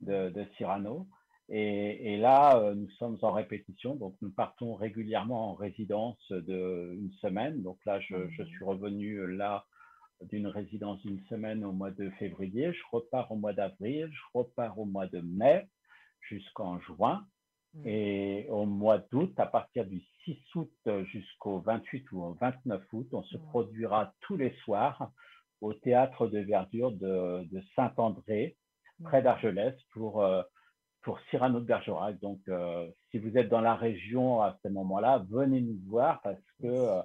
de, de Cyrano. Et, et là, euh, nous sommes en répétition, donc nous partons régulièrement en résidence de une semaine. Donc là, je, je
Mhm.
suis revenu euh, là d'une résidence d'une semaine au mois de février. Je repars au mois d'avril, je repars au mois de mai jusqu'en juin.
Mm.
Et au mois d'août, à partir du 6 août jusqu'au 28 ou au 29 août, on se
Ouais.
produira tous les soirs au théâtre de verdure de, de Saint-André, près d'Argelès, pour, euh, pour Cyrano de Bergerac. Donc, euh, si vous êtes dans la région à ce moment-là, venez nous voir parce que euh,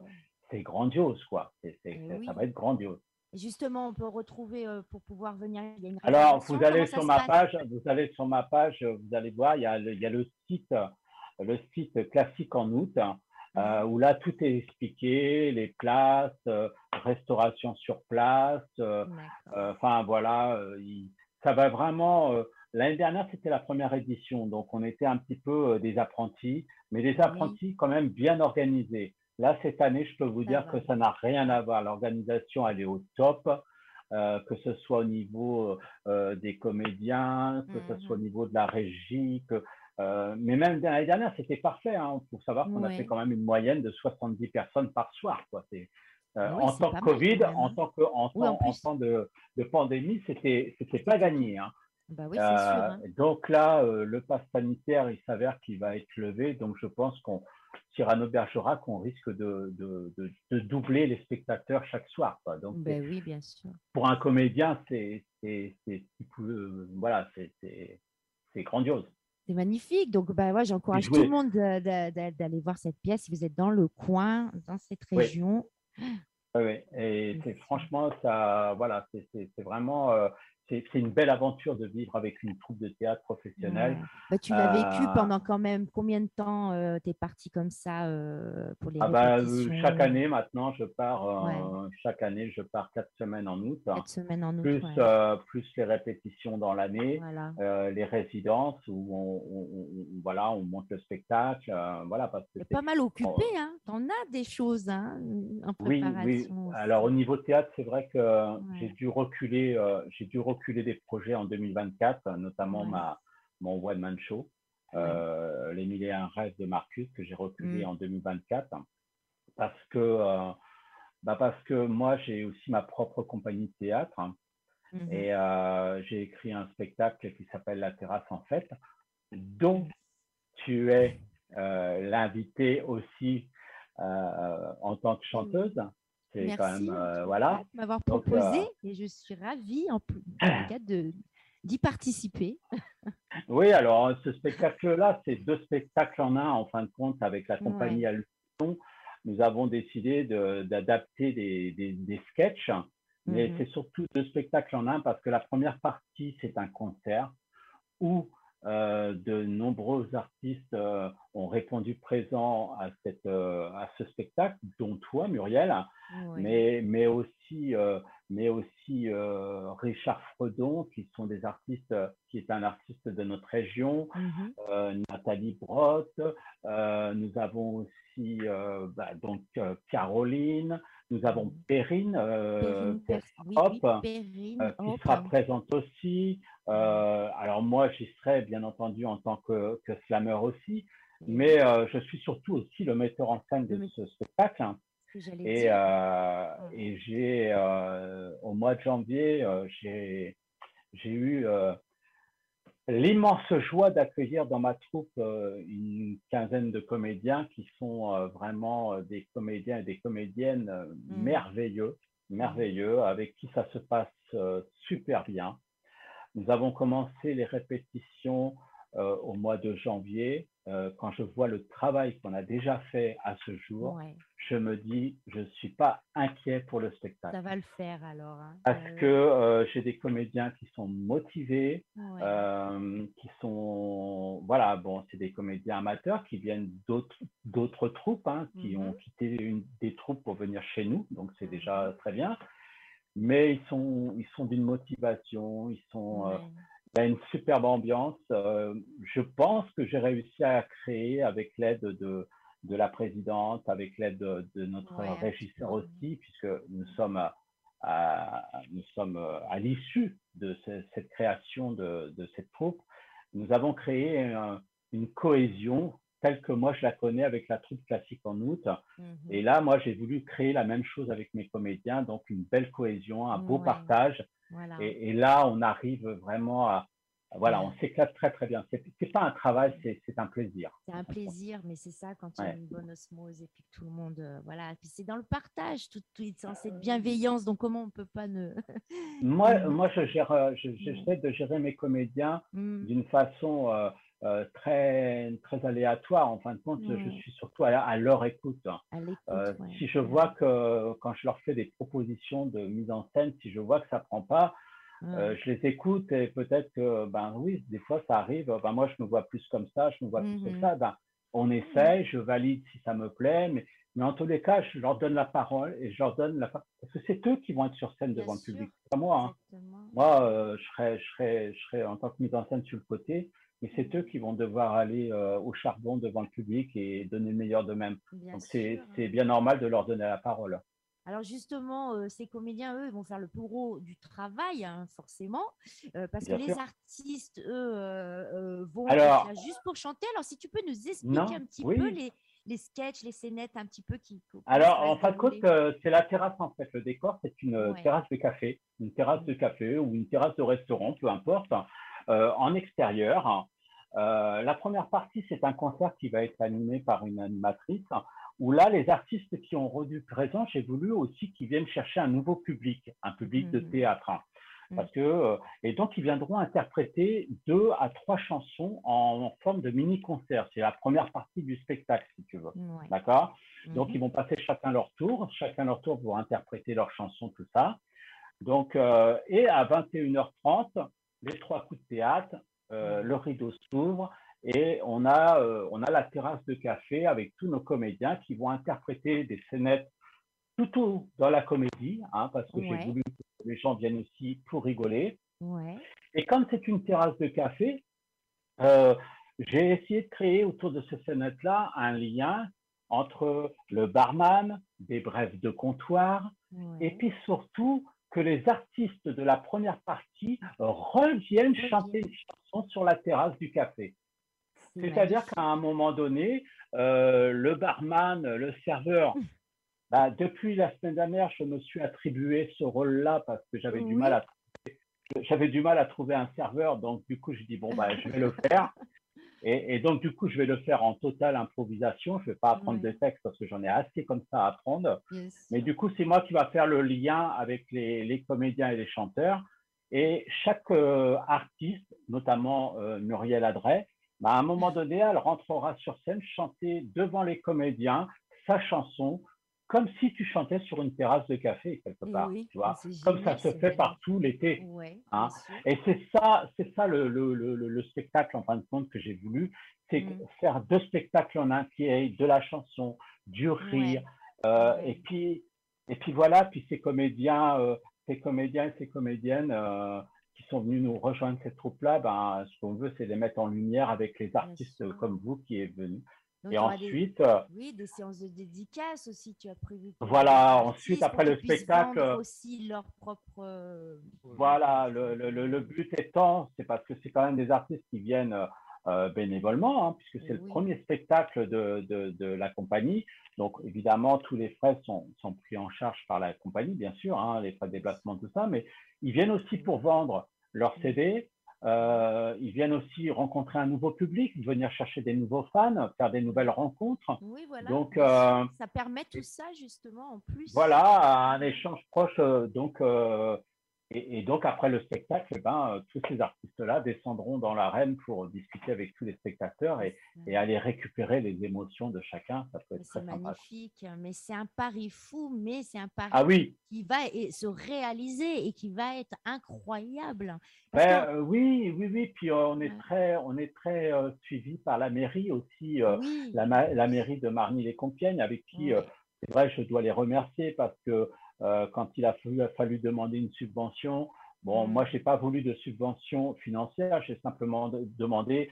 c'est grandiose, quoi.
Eh oui.
Ça va être grandiose.
Justement, on peut retrouver euh, pour pouvoir venir. Il y a une
Alors, vous allez sur ma page, vous allez sur ma page, vous allez voir, il y a le, il y a le site, le site classique en août, euh, où là tout est expliqué, les places, euh, restauration sur place, enfin voilà, il- ça va vraiment. L'année dernière, c'était la première édition, donc on était un petit peu des apprentis, mais des apprentis quand même bien organisés. Là, cette année, je peux vous dire que ça n'a rien à voir. L'organisation, elle est au top, euh, que ce soit au niveau euh, des comédiens, que ce
Mhm.
soit au niveau de la régie, que, euh, mais même l'année dernière, c'était parfait. Hein, pour savoir qu'on a fait quand même une moyenne de 70 personnes par soir. Quoi. C'est, euh,
oui,
en temps
mal
Covid, en tant que en
Oui, en
temps, en
plus.
temps de, de pandémie, c'était c'était pas gagné. Hein.
Bah oui, c'est sûr. Hein.
donc là, euh, le pass sanitaire, il s'avère qu'il va être levé. Donc je pense qu'on Cyrano Bergerac, on risque de, de, de, de doubler les spectateurs chaque soir. Quoi. Donc
Ben oui, bien sûr.
pour un comédien, c'est euh, voilà, c'est- grandiose.
C'est magnifique. Donc, bah, ouais, j'encourage tout le monde de- de- de- d'aller voir cette pièce si vous êtes dans le coin, dans cette région.
Et
Oui,
c'est
c'est
franchement, ça, voilà, c'est vraiment, euh, c'est une belle aventure de vivre avec une troupe de théâtre professionnelle.
Ouais. Bah, tu l'as vécu
Euh,
pendant quand même combien de temps tu es parti comme ça euh, pour les
Ah bah, euh, chaque année maintenant, je pars, euh,
Ouais.
chaque année, je pars quatre semaines en août,
Quatre semaines en août.
plus,
ouais.
euh, plus les répétitions dans l'année,
Voilà.
euh, les résidences où on, on- on- voilà, on monte le spectacle, euh, voilà, parce que
pas mal occupé, hein T'en as des choses hein, en
Oui,
préparation.
oui. Alors au niveau théâtre, c'est vrai que j'ai dû reculer, euh, j'ai dû reculer des projets en 2024, notamment
Ouais.
ma mon one man show, euh, Les Mille et un rêves de Marcus que j'ai reculé
Mm.
en 2024 parce que euh, bah parce que moi j'ai aussi ma propre compagnie de théâtre hein,
Mhm.
et euh, j'ai écrit un spectacle qui s'appelle La Terrasse en fête, dont tu es euh, l'invité aussi euh, en tant que chanteuse. C'est quand
Merci
même euh, voilà.
de m'avoir
Donc,
proposé
euh,
et je suis ravie en plus de d'y participer.
Oui, alors ce spectacle-là, c'est deux spectacles en un en fin de compte avec la compagnie Allusion. Nous avons décidé de- d'adapter des, des, des sketchs, mais
Mhm.
c'est surtout deux spectacles en un parce que la première partie, c'est un concert où euh, de nombreux artistes euh, ont répondu présent à, cette, euh, à ce spectacle, dont toi, Muriel, mais, mais aussi, mais aussi Richard Fredon, qui sont des artistes, qui est un artiste de notre région,
Mhm.
euh, Nathalie Brotte, nous avons aussi bah, donc Caroline, nous avons Perrine, euh,
Perrine,
Perrine
Per- oui,
Hop,
oui, Perrine
euh, qui
Hop.
sera présente aussi. Euh, alors moi, j'y serai bien entendu en tant que, que slammer aussi, mais je suis surtout aussi le metteur en scène de ce spectacle. hein. Et, et j'ai, au mois de janvier, j'ai j'ai eu l'immense joie d'accueillir dans ma troupe euh, une quinzaine de comédiens qui sont euh, vraiment euh, des comédiens et des comédiennes
Mhm.
merveilleux, merveilleux, avec qui ça se passe super bien. Nous avons commencé les répétitions euh, au mois de janvier. Euh, quand je vois le travail qu'on a déjà fait à ce jour,
Ouais,
je me dis, je ne suis pas inquiet pour le spectacle.
ça va le faire alors. hein.
Parce
Euh,
que euh, j'ai des comédiens qui sont motivés,
ouais.
euh, qui sont, voilà, bon, c'est des comédiens amateurs qui viennent d'autres troupes, hein, qui ont
Mhm.
quitté une, des troupes pour venir chez nous, donc c'est déjà très bien. Mais ils sont, ils sont d'une motivation, ils sont, euh,
Ouais.
il y a une superbe ambiance. Je pense que j'ai réussi à créer avec l'aide de, de la présidente, avec l'aide de, de notre
Ouais,
régisseur aussi, puisque nous sommes à, à- nous sommes à l'issue de ce- cette création de, de cette troupe. Nous avons créé un- une cohésion telle que moi je la connais avec la troupe classique en août.
Mhm.
Et là, moi, j'ai voulu créer la même chose avec mes comédiens, donc une belle cohésion, un beau
Ouais.
partage.
Voilà.
Et, et là, on arrive vraiment à. Voilà, on s'éclate très, très bien. C'est c'est pas un travail, c'est c'est un plaisir.
C'est un plaisir, mais c'est ça quand il y a une bonne osmose et puis que tout le monde, euh, voilà. Puis c'est dans le partage, tout, tout cette bienveillance. Donc comment on peut pas ne.
Moi, moi je gère, euh, je- j'essaie de gérer mes comédiens
Mm.
d'une façon, euh, euh, très, très aléatoires. En fin de compte, je suis surtout à, à leur écoute.
À l'écoute,
Euh,
ouais.
Si je vois que quand je leur fais des propositions de mise en scène, si je vois que ça prend pas,
Ah.
euh, je les écoute et peut-être que, ben oui, des fois ça arrive. Ben moi, je me vois plus comme ça, je me vois plus comme ça. Ben, on essaye, je valide si ça me plaît, mais, mais en tous les cas, je leur donne la parole et je leur donne la parole parce que c'est eux qui vont être sur scène
Bien
devant le public, pas moi. hein. Moi, euh, je serais, je serais, je serais en tant que mise en scène sur le côté, mais c'est eux qui vont devoir aller euh, au charbon devant le public et donner le meilleur d'eux-mêmes. Donc c'est bien normal de leur donner la parole.
Alors justement, euh, ces comédiens, eux, vont faire le plus gros du travail, hein, forcément, euh, parce
Bien
que les artistes, eux, euh, vont
Alors-
être là juste pour chanter. Alors si tu peux nous expliquer
Non,
un petit
oui.
peu les, les sketchs, les scénettes, un petit peu qui.
Alors, en fin de compte, c'est la terrasse en fait. Le décor, c'est une
Ouais.
terrasse de café, une terrasse de café ou une terrasse de restaurant, peu importe, euh, en extérieur. Euh, la première partie, c'est un concert qui va être animé par une animatrice, où là, les artistes qui ont rendu présent, j'ai voulu aussi qu'ils viennent chercher un nouveau public, un public de
Mhm.
théâtre. hein.
Mhm.
Parce que, euh, et donc, ils viendront interpréter deux à trois chansons en, en forme de mini-concert. C'est la première partie du spectacle, si tu veux.
Ouais.
D'accord? Donc, ils vont passer chacun leur tour, chacun leur tour pour interpréter leur chanson, tout ça. Donc, euh, et à 21h30, les trois coups de théâtre, euh, le rideau s'ouvre et on a, euh, on a la terrasse de café avec tous nos comédiens qui vont interpréter des scénettes plutôt dans la comédie, hein, parce que
Ouais.
j'ai voulu que les gens viennent aussi pour rigoler.
Ouais.
Et comme c'est une terrasse de café, euh, j'ai essayé de créer autour de ces scénettes-là un lien entre le barman, des brèves de comptoir, et puis surtout que les artistes de la première partie reviennent
Reviennent.
chanter une chanson sur la terrasse du café.
C'est
C'est-à-dire qu'à un moment donné, euh, le barman, le serveur, bah, depuis la semaine dernière, je me suis attribué ce rôle-là parce que j'avais du mal à j'avais du mal à trouver un serveur, donc du coup je dis bon bah je vais le faire. Et, et donc du coup je vais le faire en totale improvisation. Je vais pas apprendre
Ouais.
des textes parce que j'en ai assez comme ça à apprendre. Mais du coup, c'est moi qui va faire le lien avec les, les comédiens et les chanteurs. Et chaque euh, artiste, notamment euh, Muriel Adret, bah, à un moment donné, elle rentrera sur scène chanter devant les comédiens sa chanson, comme si tu chantais sur une terrasse de café quelque part,
oui,
tu vois, comme ça se fait partout l'été. Hein. Et c'est ça, c'est ça le, le, le, le- le spectacle en fin de compte que j'ai voulu, c'est
Mm.
faire deux spectacles en un qui est de la chanson, du rire, euh,
Ouais.
et puis et puis voilà, puis ces comédiens, euh, ces comédiens et ces comédiennes euh, qui sont venus nous rejoindre cette troupe-là, ben ce qu'on veut, c'est les mettre en lumière avec les artistes comme vous qui est venu.
Donc,
Et
des-
ensuite, euh,
Oui, des séances de dédicace aussi, tu as prévu.
Voilà, ensuite, après le spectacle, euh,
aussi leur propre. euh,
Voilà, le, le, le, but étant, c'est parce que c'est quand même des artistes qui viennent euh, bénévolement, hein, puisque c'est le premier spectacle de, de, de la compagnie. Donc, évidemment, tous les frais sont, sont pris en charge par la compagnie, bien sûr, hein, les frais de déplacement, tout ça, mais ils viennent aussi pour vendre leurs CD. euh, ils viennent aussi rencontrer un nouveau public, venir chercher des nouveaux fans, faire des nouvelles rencontres.
Oui, voilà.
Donc, euh,
ça permet tout ça justement en plus.
Voilà, un échange proche. euh, donc, euh, et, et donc, après le spectacle, eh ben, euh, tous ces artistes-là descendront dans l'arène pour discuter avec tous les spectateurs et, et aller récupérer les émotions de chacun. Ça peut
Mais
être très
magnifique, mais c'est un pari fou, mais c'est un pari
Ah oui,
qui va se réaliser et qui va être incroyable.
Ben,
que-
euh, oui, oui, oui. Puis euh, on est très, on est très euh, suivi par la mairie aussi,
oui,
la, ma- la mairie de Marny-les-Compiègnes, avec qui, c'est vrai, je dois les remercier parce que euh, quand il a fallu, a fallu demander une subvention, bon,
Mm.
moi, je n'ai pas voulu de subvention financière, j'ai simplement de- demandé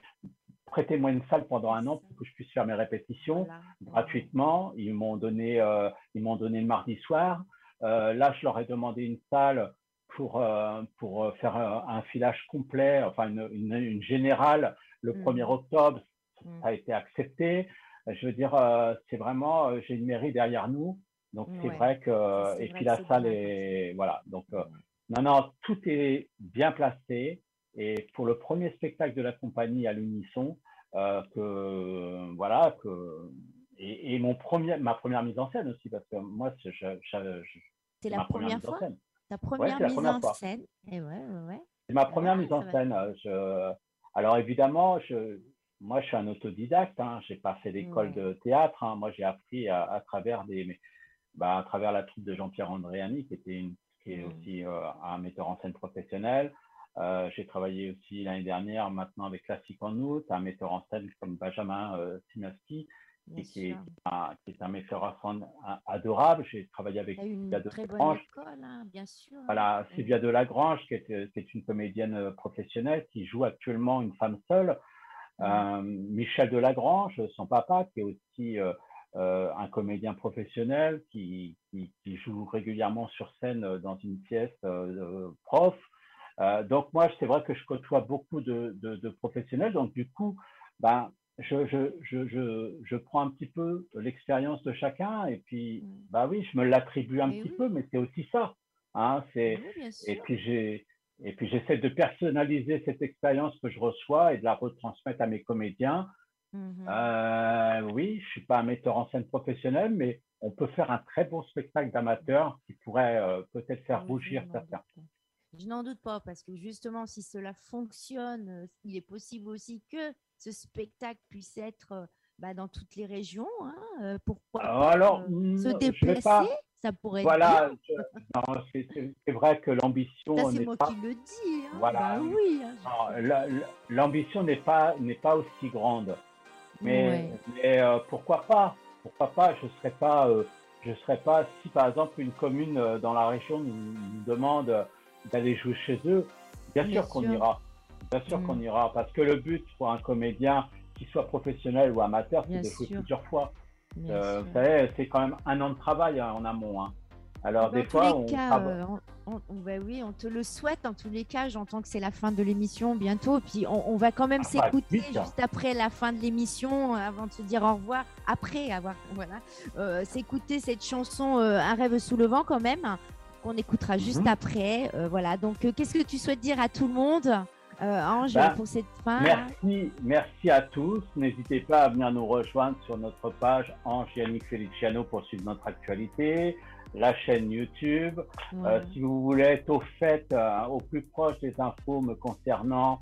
prêtez-moi une salle pendant un an pour que je puisse faire mes répétitions
voilà,
gratuitement. Ils m'ont donné, euh, ils m'ont donné le mardi soir. Euh, là, je leur ai demandé une salle pour, euh, pour faire un, un filage complet, enfin une, une, une générale le
Mm.
1er octobre.
Mm.
Ça a été accepté. Je veux dire, c'est vraiment, j'ai une mairie derrière nous. Donc, c'est
Ouais.
vrai que,
Ça, c'est
et
vrai
puis
que
la salle est, voilà. Donc, euh,
ouais.
non, non, tout est bien placé. Et pour le premier spectacle de la compagnie à l'unisson, euh, que voilà, que et, et mon premier, ma première mise en scène aussi, parce que moi, je, je, je- je-
C'est
c'est
la
ma première
première fois,
scène.
ta première
c'est la
mise
première
en
fois.
scène? Et ouais, ouais, ouais.
C'est ma première
Ah,
mise en scène. euh, Je... Alors évidemment, je... moi, je suis un autodidacte. Hein. J'ai pas fait d'école
Ouais.
de théâtre. hein. Moi, j'ai appris à, à travers des, mais- bah, à travers la troupe de Jean-Pierre Andréani, qui était une, qui est
Mm.
aussi euh, un metteur en scène professionnel. Euh, j'ai travaillé aussi l'année dernière, maintenant avec Classique en août, un metteur en scène comme Benjamin euh, qui, qui est, un, qui est un metteur en scène a- adorable. J'ai travaillé avec
une
Sylvia
très bonne
Delagrange.
école, hein, bien sûr.
Voilà. Sylvia Delagrange, qui est, qui est une comédienne euh, professionnelle, qui joue actuellement une femme seule.
Mm.
Euh, Michel Delagrange, son papa, qui est aussi euh, un comédien professionnel, qui, qui, qui joue régulièrement sur scène euh, dans une pièce euh, prof. Euh, donc moi, c'est vrai que je côtoie beaucoup de, de, de professionnels. Donc du coup, ben, je, je, je, je, prends un petit peu l'expérience de chacun et puis,
Mm.
bah oui, je me l'attribue un petit
oui.
peu, mais c'est aussi ça. Hein, c'est,
Oui,
et puis j'ai et puis j'essaie de personnaliser cette expérience que je reçois et de la retransmettre à mes comédiens.
Mhm.
Euh, oui, je suis pas un metteur en scène professionnel, mais on peut faire un très bon spectacle d'amateur qui pourrait euh, peut-être faire
Oui,
rougir certains.
Je n'en doute pas, parce que justement, si cela fonctionne, euh, il est possible aussi que ce spectacle puisse être bah, dans toutes les régions. hein, pourquoi
Alors,
pas,
alors,
euh,
mm,
se déplacer
pas-
Ça pourrait être
Voilà, je- c'est- vrai que l'ambition
c'est moi
pas
qui le dis. hein.
Voilà.
Bah oui. hein,
l'ambition n'est pas n'est pas aussi grande. Mais,
Ouais.
mais, euh, pourquoi pas? Pourquoi pas? Je serais pas euh, je serais pas si par exemple une commune euh, dans la région nous, nous demande d'aller jouer chez eux. Bien,
Bien
sûr qu'on ira. Bien sûr
Mm.
qu'on ira parce que le but pour un comédien qu'il soit professionnel ou amateur, c'est de jouer plusieurs fois. vous savez, c'est quand même un an de travail hein, en amont. hein. Alors des fois, on
cas, euh, on, on- bah oui, on te le souhaite. En tous les cas, j'entends que c'est la fin de l'émission bientôt. Puis on, on va quand même
Ah, bah,
s'écouter
vite.
juste après la fin de l'émission, avant de se dire au revoir. Après avoir, voilà, euh, s'écouter cette chanson euh, Un rêve sous le vent quand même, qu'on écoutera juste
Mhm.
après. Euh, voilà. Donc, qu'est-ce que tu souhaites dire à tout le monde, euh, Ange,
Bah,
pour cette fin?
Merci, merci à tous. N'hésitez pas à venir nous rejoindre sur notre page Ange Yannick Feliciano pour suivre notre actualité, la chaîne YouTube. Euh, si vous voulez être au fait, au plus proche des infos me concernant,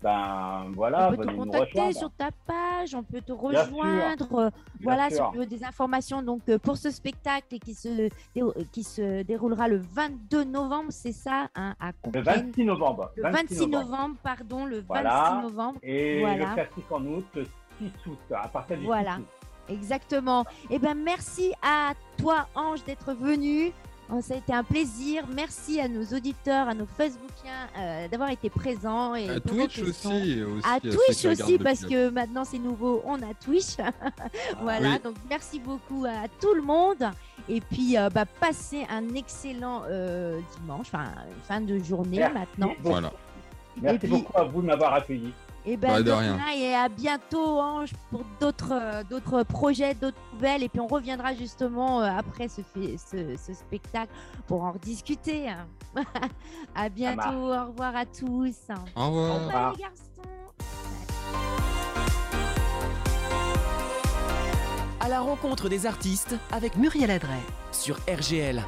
ben voilà,
on peut te contacter sur ta page, on peut te rejoindre. euh, voilà, si
sûr.
on veut des informations donc euh, pour ce spectacle qui se qui se déroulera le 22 novembre, c'est ça, hein, à
Le
Compiègne?
26 novembre.
Le 26 novembre, pardon, le 26
Voilà.
novembre.
Et
Voilà.
le classique en août, le 6 août, à partir du
Voilà.
6 août.
Exactement. Eh ben merci à toi Ange d'être venu. Ça a été un plaisir. Merci à nos auditeurs, à nos Facebookiens euh, d'avoir été présents et
À Twitch aussi. aussi
À Twitch aussi, parce que maintenant c'est nouveau, on a Twitch. voilà,
Oui.
donc merci beaucoup à tout le monde. Et puis, euh, bah, passez un excellent euh, dimanche, enfin, fin de journée
Merci
maintenant.
Voilà.
Merci
Et puis-
beaucoup à vous de m'avoir accueilli.
Et ben,
Bah, de
de
rien.
rien, et à bientôt, Ange, pour d'autres euh, d'autres projets, d'autres nouvelles. Et puis, on reviendra justement euh, après ce, ce, ce spectacle pour en rediscuter. hein. à bientôt, au revoir à tous.
Au revoir.
Au revoir.
Les garçons.
À la rencontre des artistes
avec Muriel Adret.
sur RGL.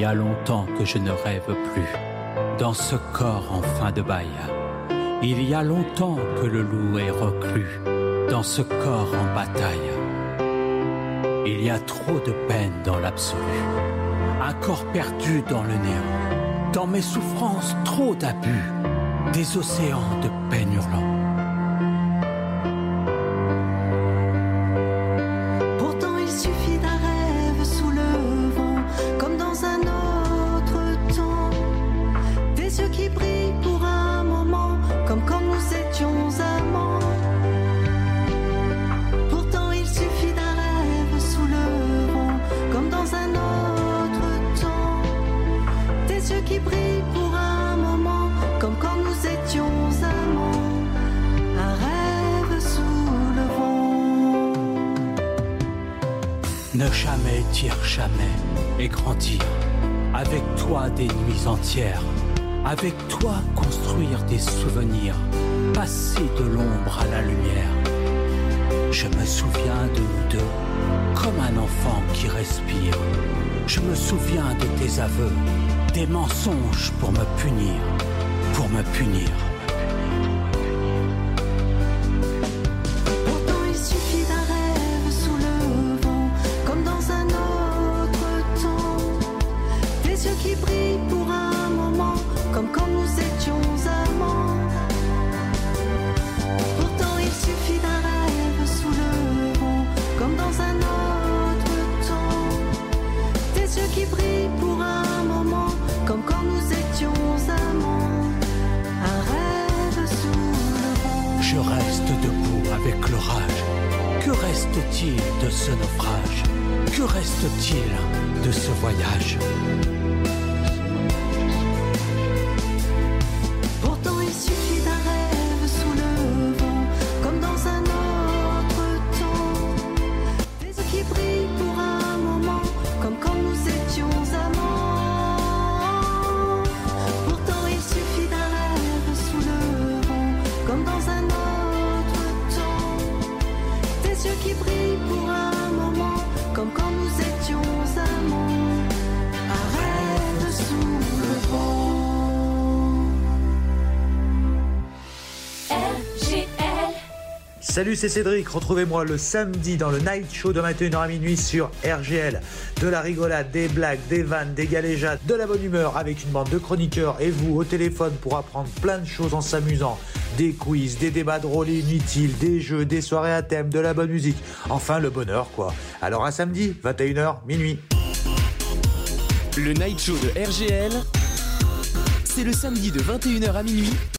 Y a longtemps que je ne rêve plus dans ce corps en fin de bail. Il y a longtemps que le loup est reclus dans ce corps en bataille. Il y a trop de peine dans l'absolu, un corps perdu dans le néant. Dans mes souffrances, trop d'abus, des océans de peine hurlant.
Salut, c'est Cédric. Retrouvez-moi le samedi dans le Night Show de 21h à minuit sur RGL. De la rigolade, des blagues, des vannes, des galéjades, de la bonne humeur avec une bande de chroniqueurs et vous au téléphone pour apprendre plein de choses en s'amusant. Des quiz, des débats drôles inutiles, des jeux, des soirées à thème, de la bonne musique. Enfin, le bonheur, quoi. Alors, un samedi, 21h, minuit.
Le Night Show de RGL, c'est le samedi de 21h à minuit